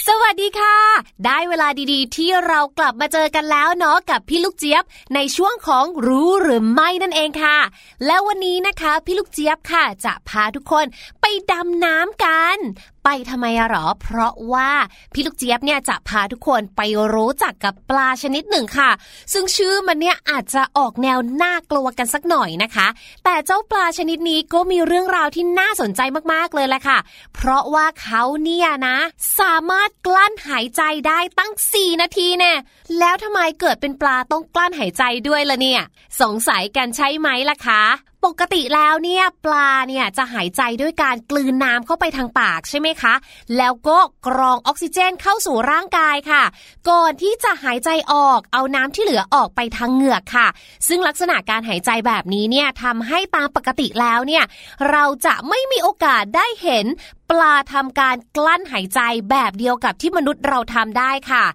สวัสดีค่ะ ได้เวลาดีๆ ที่เรากลับมาเจอกันแล้วเนาะกับพี่ลูกเจี๊ยบ ในช่วงของรู้หรือไม่นั่นเองค่ะ แล้ววันนี้นะคะ พี่ลูกเจี๊ยบค่ะจะพาทุกคนไปดำน้ำกัน ไปทำไมอะหรอ เพราะว่าพี่ลูกเจี๊ยบเนี่ยจะพาทุกคนไปรู้จักกับปลาชนิดหนึ่งค่ะ ซึ่งชื่อมันเนี่ยอาจจะออกแนวน่ากลัวกันสักหน่อยนะคะ แต่เจ้าปลาชนิดนี้ก็มีเรื่องราวที่น่าสนใจมากๆเลยแหละค่ะ เพราะว่าเขาเนี่ยนะ สามารถกลั้นหายใจได้ตั้ง 4 นาทีเนี่ยแล้วทำไมเกิดเป็นปลาต้องกลั้นหายใจด้วยล่ะเนี่ย สงสัยกันใช่ไหมล่ะคะ ปกติแล้วเนี่ยปลาเนี่ยจะหายใจด้วยการกลืนน้ำเข้าไปทางปากใช่ไหมคะ แล้วก็กรองออกซิเจนเข้าสู่ร่างกายค่ะ ก่อนที่จะหายใจออกเอาน้ำที่เหลือออกไปทางเหงือกค่ะ ซึ่งลักษณะการหายใจแบบนี้เนี่ยทำให้ตามปกติแล้วเนี่ยเราจะไม่มีโอกาสได้เห็นปลาทำการกลั้นหายใจแบบเดียวกับที่มนุษย์เราทำได้ค่ะ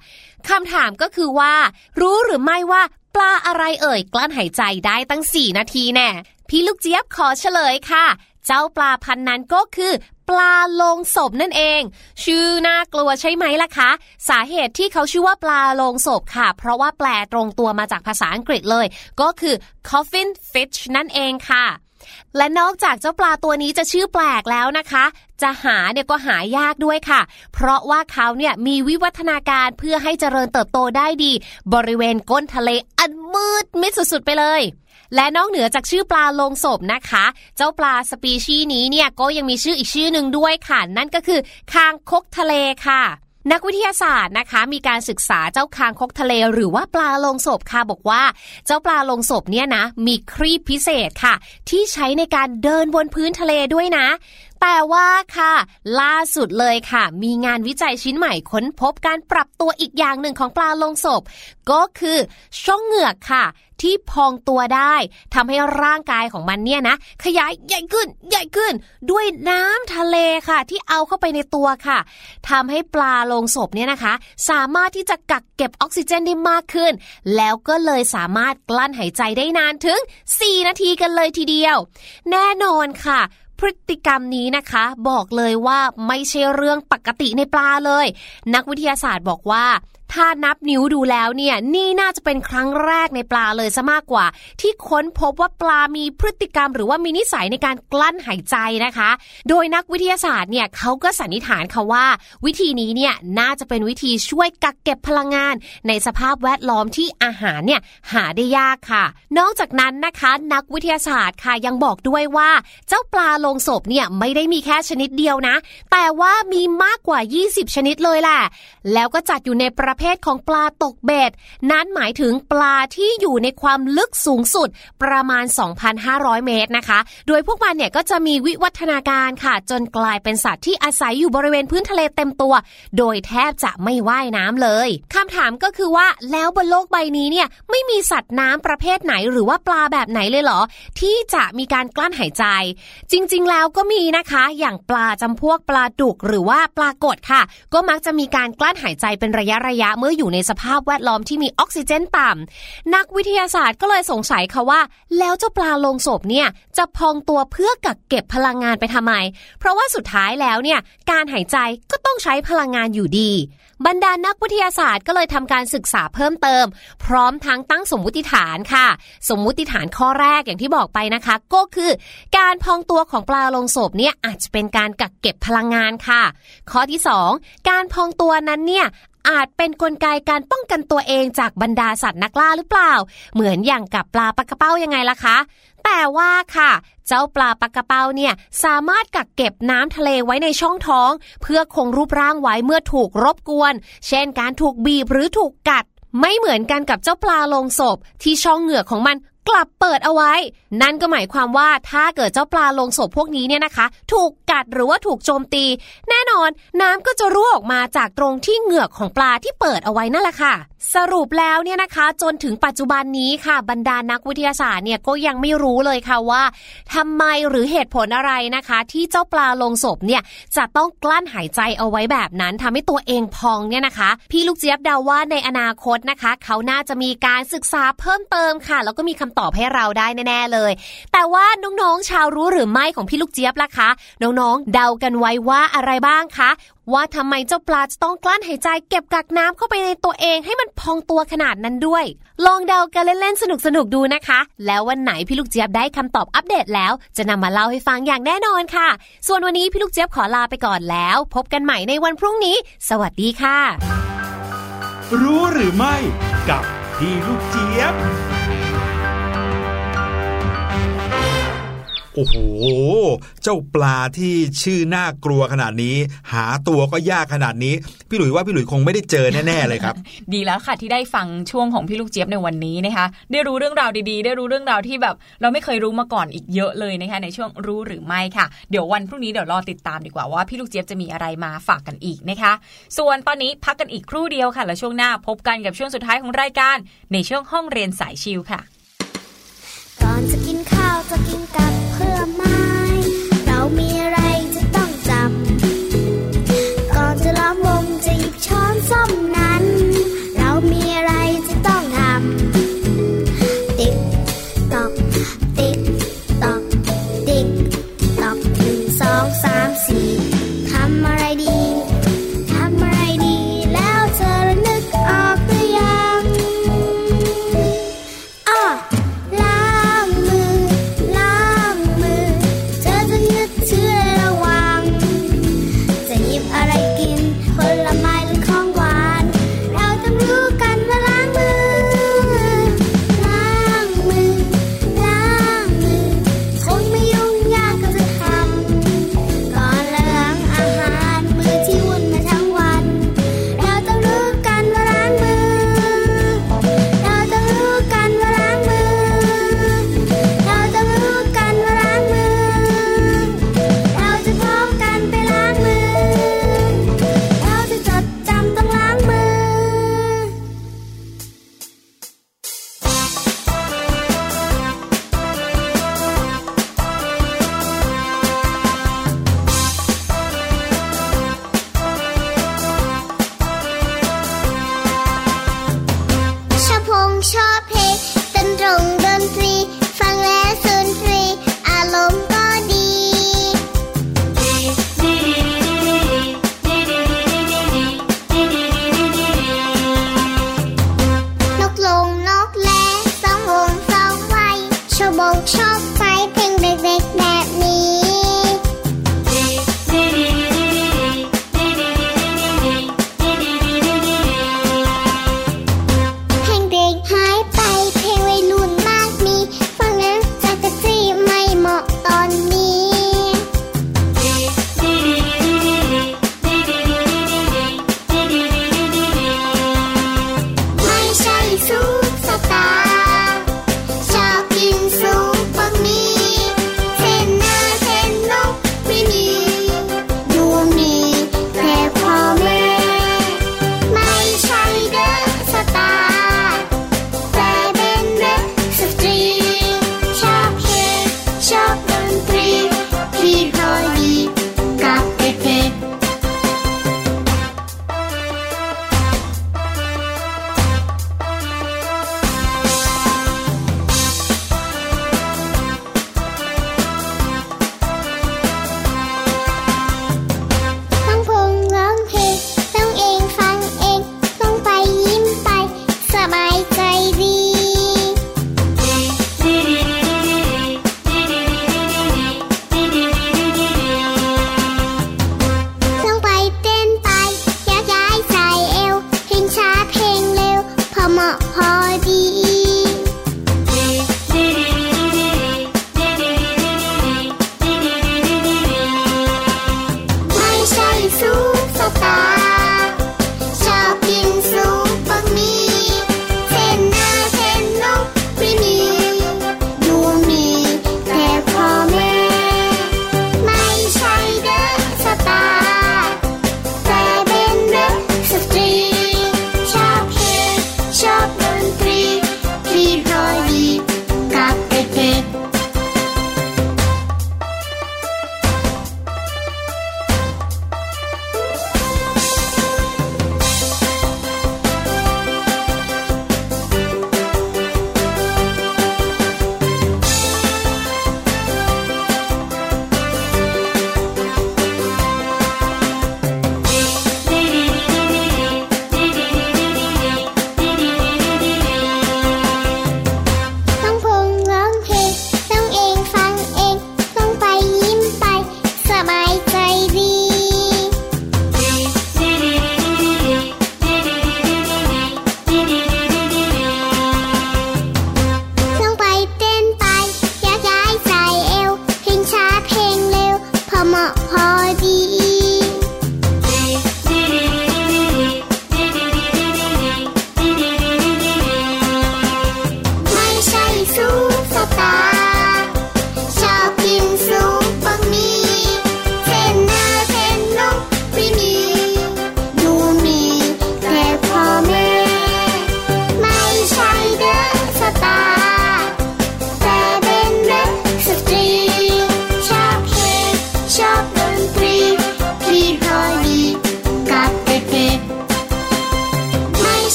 คำถามก็คือว่า รู้หรือไม่ว่าปลาอะไรเอ่ย กลั้นหายใจได้ตั้ง 4 นาทีแน่ พี่ลูกเจี๊ยบขอเฉลยค่ะ เจ้าปลาพันนั้นก็คือปลาลงศพนั่นเอง ชื่อน่ากลัวใช่ไหมล่ะคะ สาเหตุที่เขาชื่อว่าปลาลงศพค่ะ เพราะว่าแปลตรงตัวมาจากภาษาอังกฤษเลย ก็คือ coffin fish นั่นเองค่ะและนอกจากเจ้าปลาตัวนี้จะชื่อแปลกแล้วนะคะ จะหาเนี่ยก็หายากด้วยค่ะ เพราะว่าเขาเนี่ยมีวิวัฒนาการเพื่อให้เจริญเติบโตได้ดี บริเวณก้นทะเลอันมืดมิดสุดๆไปเลย และนอกเหนือจากชื่อปลาลงศพนะคะ เจ้าปลาสปีชีนี้เนี่ยก็ยังมีชื่ออีกชื่อหนึ่งด้วยค่ะ นั่นก็คือคางคกทะเลค่ะนักวิทยาศาสตร์นะคะมีการศึกษาเจ้าคางคกทะเล หรือว่าปลาลงศพค่ะบอกว่า เจ้าปลาลงศพเนี่ยนะมีครีบพิเศษค่ะ ที่ใช้ในการเดินบนพื้นทะเลด้วยนะ แต่ว่าค่ะ ล่าสุดเลยค่ะ มีงานวิจัยชิ้นใหม่ค้นพบการปรับตัวอีกอย่างหนึ่งของปลาลงศพ ก็คือช่องเหงือกค่ะ ที่พองตัวได้ทำให้ร่างกายของมันเนี่ยนะ ขยายใหญ่ขึ้น ใหญ่ขึ้น ด้วยน้ำทะเลค่ะ ที่เอาเข้าไปในตัวค่ะทำให้ปลาลงศพเนี่ยนะคะ สามารถที่จะกักเก็บออกซิเจนได้มากขึ้น แล้วก็เลยสามารถกลั้นหายใจได้นานถึง 4 นาทีกันเลยทีเดียว แน่นอนค่ะ พฤติกรรมนี้นะคะ บอกเลยว่าไม่ใช่เรื่องปกติในปลาเลย นักวิทยาศาสตร์บอกว่า ถ้านับนิ้วดูแล้วเนี่ยนี่น่าจะเป็นครั้งแรกในปลาเลยซะมากกว่า ที่ค้นพบว่าปลามีพฤติกรรม หรือว่ามีนิสัยในการกลั้นหายใจนะคะ โดยนักวิทยาศาสตร์เนี่ยเขาก็สันนิษฐานค่ะว่า วิธีนี้เนี่ยน่าจะเป็นวิธีช่วยกักเก็บพลังงาน ในสภาพแวดล้อมที่อาหารเนี่ยหาได้ยากค่ะ นอกจากนั้นนะคะนักวิทยาศาสตร์ค่ะยังบอกด้วยว่า เจ้าปลาลงศพเนี่ยไม่ได้มีแค่ชนิดเดียวนะ แต่ว่ามีมากกว่า 20 ชนิดเลยแหละแล้วก็จัดอยู่ในประเภทของปลาตกเบ็ด นั้นหมายถึงปลาที่อยู่ในความลึกสูงสุดประมาณ 2,500 เมตรนะคะ โดยพวกมันเนี่ยก็จะมีวิวัฒนาการค่ะ จนกลายเป็นสัตว์ที่อาศัยอยู่บริเวณพื้นทะเลเต็มตัว โดยแทบจะไม่ว่ายน้ำเลยคำถามก็คือว่าแล้วบนโลกใบนี้เนี่ยไม่มีสัตว์น้ำประเภทไหนหรือว่าปลาแบบไหนเลยเหรอ ที่จะมีการกลั้นหายใจ จริงๆ แล้วก็มีนะคะ อย่างปลาจำพวกปลาดุกหรือว่าปลากดค่ะ ก็มักจะมีการกลั้นหายใจเป็นระยะระยะเมื่ออยู่ในสภาพแวดล้อมที่มีออกซิเจนต่ำนักวิทยาศาสตร์ก็เลยสงสัยค่ะว่า แล้วเจ้าปลาลงศพเนี่ยจะพองตัวเพื่อกักเก็บพลังงานไปทำไม เพราะว่าสุดท้ายแล้วเนี่ยการหายใจก็ต้องใช้พลังงานอยู่ดี บรรดานักวิทยาศาสตร์ก็เลยทำการศึกษาเพิ่มเติม พร้อมทั้งตั้งสมมติฐานค่ะ สมมติฐานข้อแรกอย่างที่บอกไปนะคะ ก็คือ การพองตัวของปลาลงศพเนี่ยอาจจะเป็นการกักเก็บพลังงานค่ะ ข้อที่ 2 การพองตัวนั้นเนี่ย อาจเป็นนกลไกการป้องกันตัวเองจากบรรดาสัตว์นักล่าหรือเปล่า เหมือนอย่างกับปลาปลากระเป้ายังไงล่ะคะ แต่ว่าค่ะ เจ้าปลาปลากระเป้าเนี่ยสามารถกักเก็บน้ำทะเลไว้ในช่องท้อง เพื่อคงรูปร่างไว้เมื่อถูกรบกวน เช่นการถูกบีบหรือถูกกัดไม่เหมือนกันกับเจ้าปลาลงศพที่ช่องเหงือกของมัน กลับเปิดเอาไว้ นั่นก็หมายความว่าถ้าเกิดเจ้าปลาลงศพพวกนี้เนี่ยนะคะ ถูกกัดหรือว่าถูกโจมตี แน่นอนน้ำก็จะรั่วออกมาจากตรงที่เหงือกของปลาที่เปิดเอาไว้นั่นแหละค่ะ สรุปแล้วเนี่ยนะคะ จนถึงปัจจุบันนี้ค่ะบรรดานักวิทยาศาสตร์เนี่ยก็ยังไม่รู้เลยค่ะว่าทำไมหรือเหตุผลอะไรนะคะ ที่เจ้าปลาลงศพเนี่ยจะต้องกลั้นหายใจเอาไว้แบบนั้นทำให้ตัวเองพองเนี่ยนะคะ พี่ลูกเจี๊ยบเดาว่าในอนาคตนะคะ เขาน่าจะมีการศึกษาเพิ่มเติมค่ะ แล้วก็มีคำตอบอบให้เราได้แน่ๆเลย แต่ว่าน้องๆชาวรู้หรือไม่ของพี่ลูกเจี๊ยบล่ะคะ น้องๆ เดากันไว้ว่าอะไรบ้างคะ ว่าทำไมเจ้าปลาจะต้องกลั้นหายใจเก็บกักน้ำเข้าไปในตัวเองให้มันพองตัวขนาดนั้นด้วย ลองเดากันเล่นๆสนุกๆดูนะคะ แล้ววันไหนพี่ลูกเจี๊ยบได้คำตอบอัปเดตแล้ว จะนำมาเล่าให้ฟังอย่างแน่นอนค่ะ ส่วนวันนี้พี่ลูกเจี๊ยบขอลาไปก่อนแล้ว พบกันใหม่ในวันพรุ่งนี้ สวัสดีค่ะ รู้หรือไม่กับพี่ลูกเจี๊ยบ โอ้โห เจ้าปลาที่ชื่อน่ากลัวขนาดนี้ หาตัวก็ยากขนาดนี้ พี่หลุยว่าพี่หลุยคงไม่ได้เจอแน่ๆเลยครับ ดีแล้วค่ะที่ได้ฟังช่วงของพี่ลูกเจี๊ยบในวันนี้นะคะ ได้รู้เรื่องราวดีๆ ได้รู้เรื่องราวที่แบบ เราไม่เคยรู้มาก่อนอีกเยอะเลยนะคะในช่วงรู้หรือไม่ค่ะ เดี๋ยววันพรุ่งนี้เดี๋ยวรอติดตามดีกว่าว่าพี่ลูกเจี๊ยบจะมีอะไรมาฝากกันอีกนะคะ ส่วนตอนนี้พักกันอีกครู่เดียวค่ะแล้วช่วงหน้าพบกันกับช่วงสุดท้ายของรายการ ในช่วงห้องเรียนสายชิลค่ะก่อนจะ ข้าวจะกินกับเพื่อมา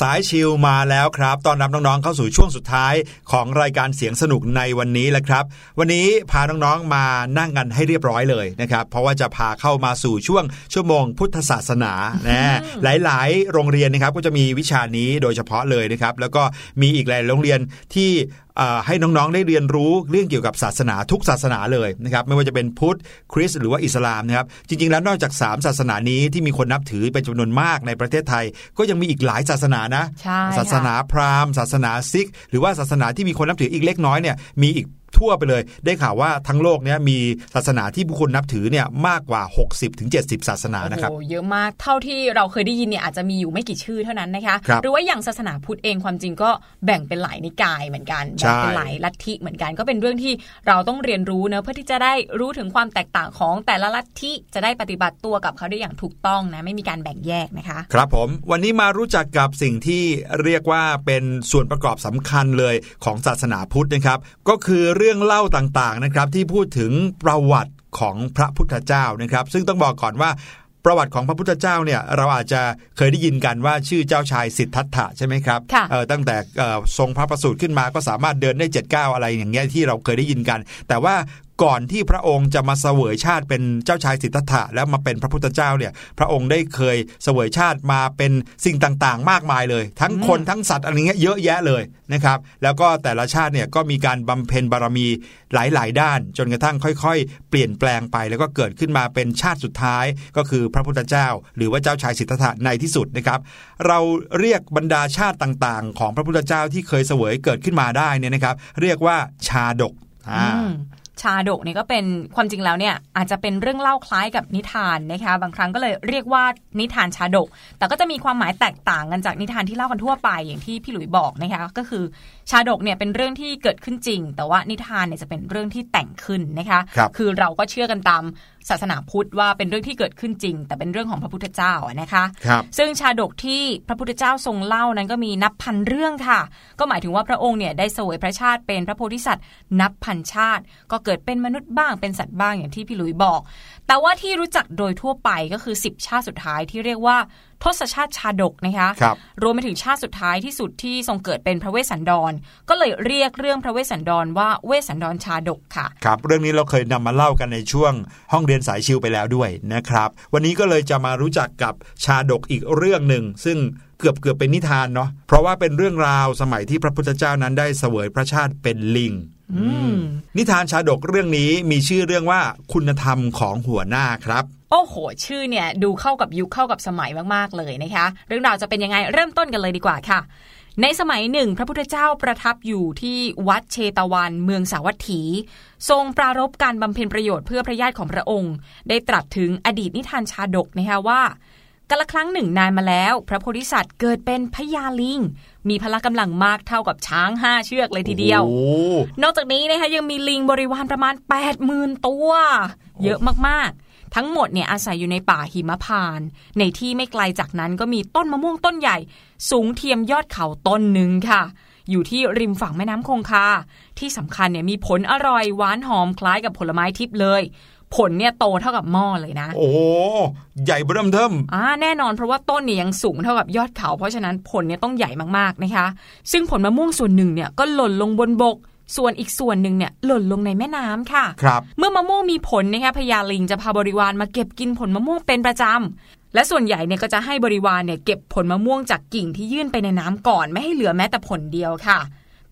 สายชิลมาแล้วครับตอนรับน้องๆเข้าสู่ช่วงสุดท้ายของรายการเสียงสนุกในวันนี้แหละครับ วันนี้พาน้องๆมานั่งกันให้เรียบร้อยเลยนะครับ เพราะว่าจะพาเข้ามาสู่ช่วงชั่วโมงพุทธศาสนานะหลายๆ โรงเรียนนะครับก็จะมีวิชานี้โดยเฉพาะเลยนะครับ แล้วก็มีอีกหลายโรงเรียนที่ ให้น้องๆได้เรียนรู้เรื่องเกี่ยวกับศาสนาทุกศาสนาเลยนะครับไม่ว่าจะเป็นพุทธคริสต์หรือว่าอิสลามนะครับจริงๆ แล้วนอกจาก 3 ศาสนานี้ที่มีคนนับถือเป็นจำนวนมากในประเทศไทย ก็ยังมีอีกหลายศาสนานะ ศาสนาพราหมณ์ ศาสนาซิก หรือว่าศาสนาที่มีคนนับถืออีกเล็กน้อยเนี่ยมีอีกทั่วไปเลย ได้ข่าวว่าทั้งโลกนี้มีศาสนาที่ผู้คนนับถือเนี่ยมากกว่า 60-70ถึงศาสนานะครับโอ้เยอะมากเท่าที่เราเคยได้ยินเนี่ยอาจจะมีอยู่ไม่กี่ชื่อเท่านั้นนะคะคหรือว่าอย่างศาสนาพุทธเองความจริงก็แบ่งเป็นหลายนิกายเหมือนกันแบ่งเป็นหลายลัทธิเหมือนกันก็เป็นเรื่องที่เราต้องเรียนรู้เนะเพื่อที่จะได้รู้ถึงความแตกต่างของแต่ละลัทธิจะได้ปฏิบัติตัวกับเขาได้อย่างถูกต้องนะไม่มีการแบ่งแยกนะคะ ครับผมวันนี้มารู้จักกับสิ่งที่เรียกว่าเป็นส่วนประกอบสำคัญเลยของศาสนาพุทธนะครับ ก็คือเรื่องเล่าต่างต่างๆนะครับที่พูดถึงประวัติของพระพุทธเจ้านะครับ ซึ่งต้องบอกก่อนว่าประวัติของพระพุทธเจ้าเนี่ยเราอาจจะเคยได้ยินกันว่าชื่อเจ้าชายสิทธัตถะใช่ไหมครับตั้งแต่ทรงพระประสูติขึ้นมาก็สามารถเดินได้เจ็ดเก้าอะไรอย่างเงี้ยที่เราเคยได้ยินกัน แต่ว่า ก่อนที่พระองค์จะมาเสวยชาติเป็นเจ้าชายสิทธัตถะแล้วมาเป็นพระพุทธเจ้าเนี่ย พระองค์ได้เคยเสวยชาติมาเป็นสิ่งต่างๆ มากมายเลย ทั้งคนทั้งสัตว์อะไรเงี้ยเยอะแยะเลยนะครับ แล้วก็แต่ละชาติเนี่ยก็มีการบำเพ็ญบารมีหลายๆ ด้าน จนกระทั่งค่อยๆ เปลี่ยนแปลงไปแล้วก็เกิดขึ้นมาเป็นชาติสุดท้าย ก็คือพระพุทธเจ้า หรือว่าเจ้าชายสิทธัตถะในที่สุดนะครับ เราเรียกบรรดาชาติต่างๆ ของพระพุทธเจ้าที่เคยเสวยเกิดขึ้นมาได้เนี่ยนะครับ เรียกว่าชาดกอ่า ชาดกนี่ก็เป็นความจริงแล้วเนี่ยอาจจะเป็นเรื่องเล่าคล้ายกับนิทานนะคะบางครั้งก็เลยเรียกว่านิทานชาดก แต่ก็จะมีความหมายแตกต่างกันจากนิทานที่เล่ากันทั่วไปอย่างที่พี่หลุยบอกนะคะก็คือชาดกเนี่ยเป็นเรื่องที่เกิดขึ้นจริง แต่ว่านิทานเนี่ยจะเป็นเรื่องที่แต่งขึ้นนะคะคคือเราก็เชื่อกันตาม ศาสนาพุทธว่าเป็นเรื่องที่เกิดขึ้นจริง แต่เป็นเรื่องของพระพุทธเจ้านะคะคซึ่งชาดกที่พระพุทธเจ้าทรงเล่านั้นก็มีนับพันเรื่องค่ะ ก็หมายถึงว่าพระองค์เนี่ยได้สวยพระชาติเป็นพระโพธิสัตว์ นับพันชาติ ก็เกิดเป็นมนุษย์บ้างเป็นสัตว์บ้างอย่างที่พี่ลุยบอก แต่ว่าที่รู้จักโดยทั่วไปก็คือ 10 ชาติสุดท้ายที่เรียกว่าทศชาติชาดกนะคะครับรวมไปถึงชาติสุดท้ายที่สุดที่ทรงเกิดเป็นพระเวสสันดร ก็เลยเรียกเรื่องพระเวสสันดรว่าเวสสันดรชาดกค่ะ ครับ เรื่องนี้เราเคยนำมาเล่ากันในช่วงห้องเรียนสายชิวไปแล้วด้วยนะครับ วันนี้ก็เลยจะมารู้จักกับชาดกอีกเรื่องหนึ่งซึ่งเกือบเกือบเป็นนิทานเนาะเพราะว่าเป็นเรื่องราวสมัยที่พระพุทธเจ้านั้นได้เสวยพระชาติเป็นลิง นิทานชาดกเรื่องนี้มีชื่อเรื่องว่าคุณธรรมของหัวหน้าครับโอ้โห ชื่อเนี่ยดูเข้ากับยุคเข้ากับสมัยมาก ๆ เลยนะคะ เรื่องราวจะเป็นยังไงเริ่มต้นกันเลยดีกว่าค่ะ ในสมัยหนึ่ง พระพุทธเจ้าประทับอยู่ที่วัดเชตวัน เมืองสาวัตถี ทรงปรารบการบำเพ็ญประโยชน์เพื่อพระญาติของพระองค์ ได้ตรัสถึงอดีตนิทานชาดกนะคะว่า กันละครั้งหนึ่งนานมาแล้ว พระโพธิสัตว์เกิดเป็นพญาลิง มีพละกำลังมากเท่ากับช้างห้าเชือกเลยทีเดียว นอกจากนี้นะคะยังมีลิงบริวารประมาณ 8 0,000ตัว เยอะมากๆ ทั้งหมดเนี่ยอาศัยอยู่ในป่าหิมพาน ในที่ไม่ไกลจากนั้นก็มีต้นมะม่วงต้นใหญ่ สูงเทียมยอดเขาต้นหนึ่งค่ะ อยู่ที่ริมฝั่งแม่น้ำคงคา ที่สำคัญเนี่ยมีผลอร่อยหวานหอมคล้ายกับผลไม้ทิพย์เลย ผลเนี่ยโตเท่ากับหม้อเลยนะ โอ้ใหญ่เบิ่มเทิมอ่าแน่นอนเพราะว่าต้นเนี่ยยังสูงเท่ากับยอดเขา เพราะฉะนั้นผลเนี่ยต้องใหญ่มากๆนะคะ ซึ่งผลมะม่วงส่วนหนึ่งเนี่ยก็หล่นลงบนบกส่วนอีกส่วนหนึ่งเนี่ยหล่นลงในแม่น้ำค่ะครับเมื่อมะม่วงมีผลนะคะพญาลิงจะพาบริวารมาเก็บกินผลมะม่วงเป็นประจำและส่วนใหญ่เนี่ยก็จะให้บริวารเนี่ยเก็บผลมะม่วงจากกิ่งที่ยื่นไปในน้ำก่อน ไม่ให้เหลือแม้แต่ผลเดียวค่ะ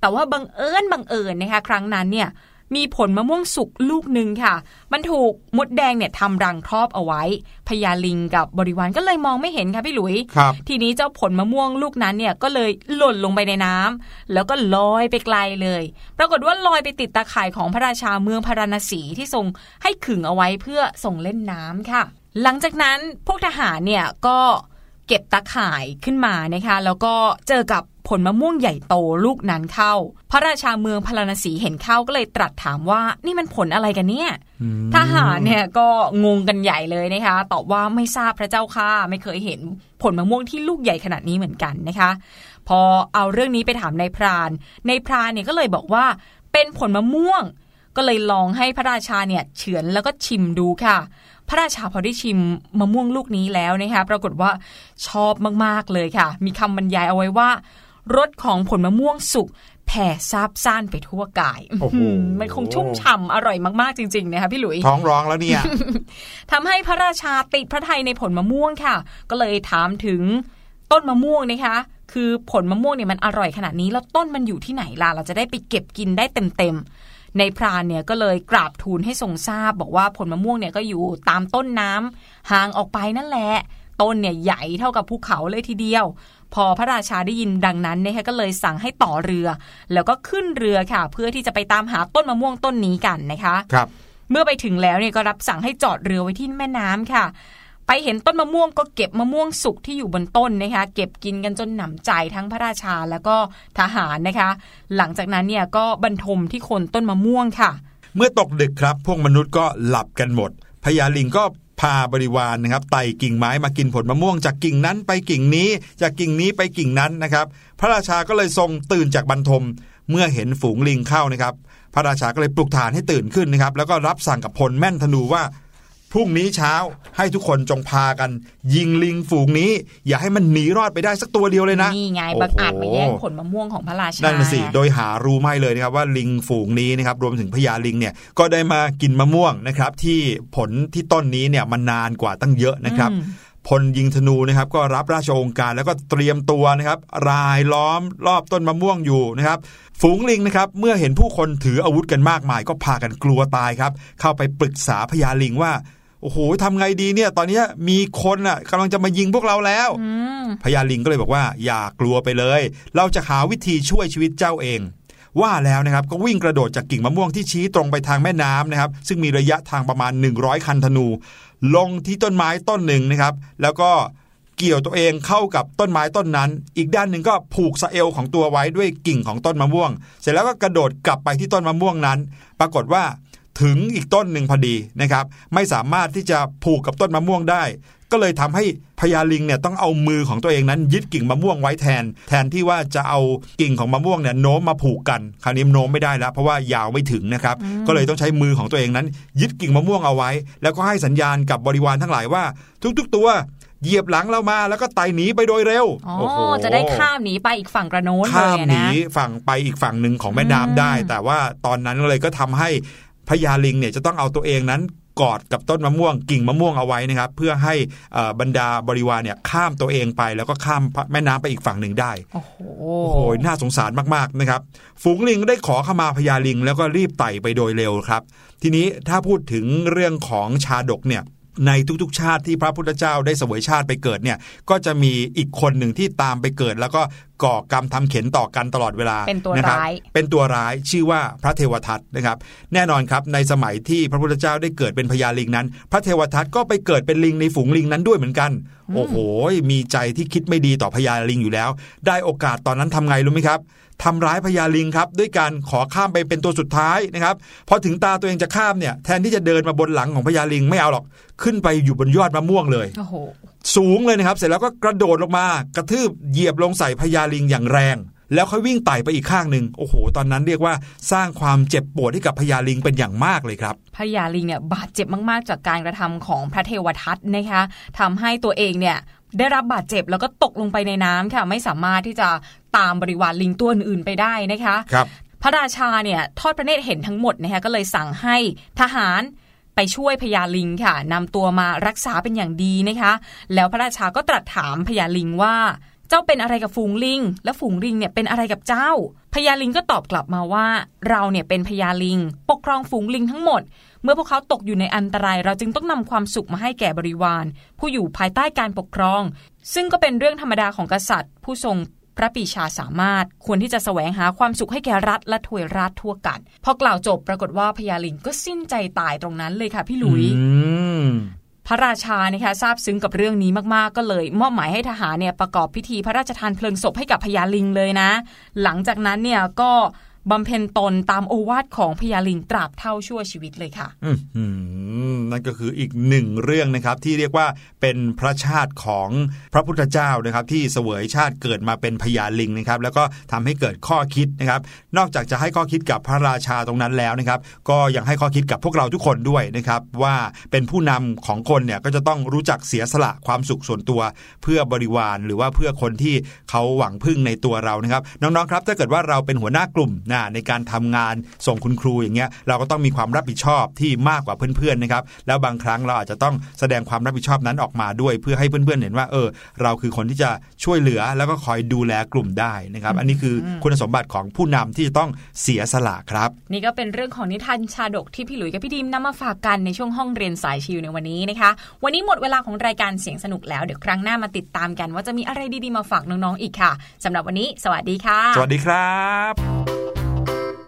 แต่ว่าบังเอิญบังเอิญนะคะครั้งนั้นเนี่ย มีผลมะม่วงสุกลูกหนึ่งค่ะ มันถูกมดแดงเนี่ยทำรังครอบเอาไว้พญาลิงกับบริวารก็เลยมองไม่เห็นค่ะพี่หลุย ทีนี้เจ้าผลมะม่วงลูกนั้นเนี่ยก็เลยหล่นลงไปในน้ำแล้วก็ลอยไปไกลเลย ปรากฏว่าลอยไปติดตาข่ายของพระราชาเมืองพาราณสีที่ทรงให้ขึงเอาไว้เพื่อส่งเล่นน้ำค่ะ หลังจากนั้นพวกทหารเนี่ยก็เก็บตาข่ายขึ้นมานะคะ แล้วก็เจอกับ ผลมะม่วงใหญ่โตลูกนั้นเข้า พระราชาเมืองพาราณสีเห็นเข้าก็เลยตรัสถามว่านี่มันผลอะไรกันเนี่ยทหารเนี่ยก็งงกันใหญ่เลยนะคะตอบว่าไม่ทราบพระเจ้าค่ะไม่เคยเห็นผลมะม่วงที่ลูกใหญ่ขนาดนี้เหมือนกันนะคะ พอเอาเรื่องนี้ไปถามนายพรานนายพรานเนี่ยก็เลยบอกว่าเป็นผลมะม่วง ก็เลยลองให้พระราชาเนี่ยเฉือนแล้วก็ชิมดูค่ะพระราชาพอได้ชิมมะม่วงลูกนี้แล้วนะคะปรากฏว่าชอบมาก ๆ เลยค่ะ มีคำบรรยายเอาไว้ว่า รสของผลมะม่วงสุกแผ่ซาบซ่านไปทั่วกาย มันคงชุ่มฉ่าอร่อยมากๆจริง ๆ นะคะพี่หลุยท้องร้องแล้วเนี่ยทำให้พระราชาติดพระทัยในผลมะม่วงค่ะ ก็เลยถามถึงต้นมะม่วงนะคะ คือผลมะม่วงเนี่ยมันอร่อยขนาดนี้ แล้วต้นมันอยู่ที่ไหนล่ะ เราจะได้ไปเก็บกินได้เต็มๆ ในพรานเนี่ยก็เลยกราบทูลให้ทรงทราบ บอกว่าผลมะม่วงเนี่ยก็อยู่ตามต้นน้ำห่างออกไปนั่นแหละ ต้นเนี่ยใหญ่เท่ากับภูเขาเลยทีเดียว พอพระราชาได้ยินดังนั้นนะคะก็เลยสั่งให้ต่อเรือ แล้วก็ขึ้นเรือค่ะ เพื่อที่จะไปตามหาต้นมะม่วงต้นนี้กันนะคะครับเมื่อไปถึงแล้วเนี่ยก็รับสั่งให้จอดเรือไว้ที่แม่น้ำค่ะ ไปเห็นต้นมะม่วงก็เก็บมะม่วงสุกที่อยู่บนต้นนะคะ เก็บกินกันจนหนำใจทั้งพระราชาแล้วก็ทหารนะคะ หลังจากนั้นเนี่ยก็บรรทมที่คนต้นมะม่วงค่ะ เมื่อตกดึกครับ พวกมนุษย์ก็หลับกันหมดพญาลิงก็ พาบริวารนนะครับไต่กิ่งไม้มากินผลมะม่วง จากกิ่งนั้นไปกิ่งนี้จากกิ่งนี้ไปกิ่งนั้นนะครับ พระราชาก็เลยทรงตื่นจากบรรทมเมื่อเห็นฝูงลิงเข้านะครับ พระราชาก็เลยปลุกฐานให้ตื่นขึ้นนะครับ แล้วก็รับสั่งกับพลแม่นธนูว่า พรุ่งนี้เช้าให้ทุกคนจงพากัน ยิงลิงฝูงนี้ อย่าให้มันหนีรอดไปได้สักตัวเดียวเลยนะนี่ไงบังอาจมาแย่งผลมะม่วงของพระราชานั่นสิโดยหารู้ไม่เลยนะครับว่าลิงฝูงนี้นะครับรวมถึงพญาลิงเนี่ยก็ได้มากินมะม่วงนะครับที่ผลที่ต้นนี้เนี่ยมันนานกว่าตั้งเยอะนะครับ พลยิงธนูนะครับก็รับราชองค์การแล้วก็เตรียมตัวนะครับรายล้อมรอบต้นมะม่วงอยู่นะครับฝูงลิงนะครับเมื่อเห็นผู้คนถืออาวุธกันมากมาย ก็พากันกลัวตายครับ เข้าไปปรึกษาพญาลิงว่าโอ้โหทำไงดีเนี่ย ตอนนี้มีคนอะกำลังจะมายิงพวกเราแล้วพญาลิงก็เลยบอกว่า อย่ากลัวไปเลย เราจะหาวิธีช่วยชีวิตเจ้าเอง ว่าแล้วนะครับก็วิ่งกระโดดจากกิ่งมะม่วงที่ชี้ตรงไปทางแม่น้ำนะครับ ซึ่งมีระยะทางประมาณ 100 คันธนู ลงที่ต้นไม้ต้นหนึ่งนะครับ แล้วก็เกี่ยวตัวเองเข้ากับต้นไม้ต้นนั้น อีกด้านหนึ่งก็ผูกสะเอลของตัวไว้ด้วยกิ่งของต้นมะม่วง เสร็จแล้วก็กระโดดกลับไปที่ต้นมะม่วงนั้น ปรากฏว่าถึงอีกต้นหนึ่งพอดีนะครับ ไม่สามารถที่จะผูกกับต้นมะม่วงได้ก็เลยทำให้พญาลิงเนี่ยต้องเอามือของตัวเองนั้น ยึดกิ่งมะม่วงไว้แทน แทนที่ว่าจะเอากิ่งของมะม่วงเนี่ยโน้มมาผูกกัน คราวนี้โน้มไม่ได้แล้ว เพราะว่ายาวไม่ถึงนะครับ ก็เลยต้องใช้มือของตัวเองนั้น ยึดกิ่งมะม่วงเอาไว้ แล้วก็ให้สัญญาณกับบริวารทั้งหลายว่า ทุก ๆ ตัวเหยียบหลังเรามาแล้วก็ไต่หนีไปโดยเร็ว โอ้โห จะได้ข้ามหนีไปอีกฝั่งกระโน้นเลยนะข้ามหนีฝั่งไปอีกฝั่งหนึ่งของแม่น้ำได้ แต่ว่าตอนนั้นเลยก็ทำให้พญาลิงเนี่ยจะต้องเอาตัวเองนั้น กอดกับต้นมะม่วงกิ่งมะม่วงเอาไว้นะครับ เพื่อให้บรรดาบริวารเนี่ยข้ามตัวเองไป แล้วก็ข้ามแม่น้ำไปอีกฝั่งหนึ่งได้ โอ้โหน่าสงสารมากๆนะครับ ฝูงลิงได้ขอเข้ามาพญาลิง แล้วก็รีบไต่ไปโดยเร็วครับ ทีนี้ถ้าพูดถึงเรื่องของชาดกเนี่ยในทุกๆ ชาติที่พระพุทธเจ้าได้สวยชาติไปเกิดเนี่ยก็จะมีอีกคนหนึ่งที่ตามไปเกิด แล้วก็ก่อกรรมทำเข็นต่อกันตลอดเวลาเป็นตัวร้ายเป็นตัวร้ายชื่อว่าพระเทวทัตนะครับ แน่นอนครับในสมัยที่พระพุทธเจ้าได้เกิดเป็นพญาลิงนั้น พระเทวทัตก็ไปเกิดเป็นลิงในฝูงลิงนั้นด้วยเหมือนกัน โอ้โห มีใจที่คิดไม่ดีต่อพญาลิงอยู่แล้ว ได้โอกาสตอนนั้นทำไงรู้ไหมครับทำร้ายพญาลิงครับ ด้วยการขอข้ามไปเป็นตัวสุดท้ายนะครับพอถึงตาตัวเองจะข้ามเนี่ยแทนที่จะเดินมาบนหลังของพญาลิงไม่เอาหรอกขึ้นไปอยู่บนยอดมะม่วงเลย สูงเลยนะครับ เสร็จแล้วก็กระโดดลงมากระทืบเหยียบลงใส่พญาลิงอย่างแรง แล้วค่อยวิ่งไต่ไปอีกข้างหนึ่งโอ้โห ตอนนั้นเรียกว่าสร้างความเจ็บปวดให้กับพญาลิงเป็นอย่างมากเลยครับพญาลิงเนี่ยบาดเจ็บมากๆ จากการกระทำของพระเทวทัตนะคะทำให้ตัวเองเนี่ยได้รับบาดเจ็บแล้วก็ตกลงไปในน้ำค่ะ ไม่สามารถที่จะตามบริวารลิงตัวอื่นไปได้นะคะครับพระราชาเนี่ยทอดพระเนตรเห็นทั้งหมดนะคะก็เลยสั่งให้ทหาร ไปช่วยพญาลิงค่ะนำตัวมารักษาเป็นอย่างดีนะคะ แล้วพระราชาก็ตรัสถามพญาลิงว่า เจ้าเป็นอะไรกับฝูงลิง และฝูงลิงเนี่ยเป็นอะไรกับเจ้าพญาลิงก็ตอบกลับมาว่า เราเนี่ยเป็นพญาลิง ปกครองฝูงลิงทั้งหมด เมื่อพวกเขาตกอยู่ในอันตราย เราจึงต้องนำความสุขมาให้แก่บริวาร ผู้อยู่ภายใต้การปกครอง ซึ่งก็เป็นเรื่องธรรมดาของกษัตริย์ ผู้ทรง พระปีชาสามารถควรที่จะแสวงหาความสุขให้แก่รัฐและถวยราชทั่วกัน พอกล่าวจบปรากฏว่าพญาลิงก็สิ้นใจตายตรงนั้นเลยค่ะพี่ลุยพระราชานะคะทราบซึ้งกับเรื่องนี้มากๆก็เลย มอบหมายให้ทหารเนี่ยประกอบพิธีพระราชทานเพลิงศพให้กับพญาลิงเลยนะ หลังจากนั้นเนี่ยก็ บำเพ็ญตนตามโอวาทของพญาลิงตราบเท่าชั่วชีวิตเลยค่ะนั่นก็คืออีกหนึ่งเรื่องนะครับที่เรียกว่าเป็นพระชาติของพระพุทธเจ้านะครับ ที่เสวยชาติเกิดมาเป็นพญาลิงนะครับ แล้วก็ทำให้เกิดข้อคิดนะครับ นอกจากจะให้ข้อคิดกับพระราชาตรงนั้นแล้วนะครับ ก็ยังให้ข้อคิดกับพวกเราทุกคนด้วยนะครับ ว่าเป็นผู้นำของคนเนี่ยก็จะต้องรู้จักเสียสละความสุขส่วนตัว เพื่อบริวารหรือว่าเพื่อคนที่เขาหวังพึ่งในตัวเรานะครับ น้องๆครับ ถ้าเกิดว่าเราเป็นหัวหน้ากลุ่มนะในการทำงานส่งคุณครูอย่างเงี้ยเราก็ต้องมีความรับผิดชอบที่มากกว่าเพื่อนๆนะครับแล้วบางครั้งเราอาจจะต้องแสดงความรับผิดชอบนั้นออกมาด้วย เพื่อให้เพื่อนๆเห็นว่าเออ เราคือคนที่จะช่วยเหลือแล้วก็คอยดูแลกลุ่มได้นะครับ อันนี้คือคุณสมบัติของผู้นำที่จะต้องเสียสละครับ นี่ก็เป็นเรื่องของนิทานชาดกที่พี่หลุยกับพี่ดิมนำมาฝากกันในช่วงห้องเรียนสายชิวในวันนี้นะคะ วันนี้หมดเวลาของรายการเสียงสนุกแล้วเดี๋ยวครั้งหน้ามาติดตามกัน ว่าจะมีอะไรดีๆมาฝากน้องๆอีกค่ะสำหรับวันนี้ สวัสดีค่ะ สวัสดีครับ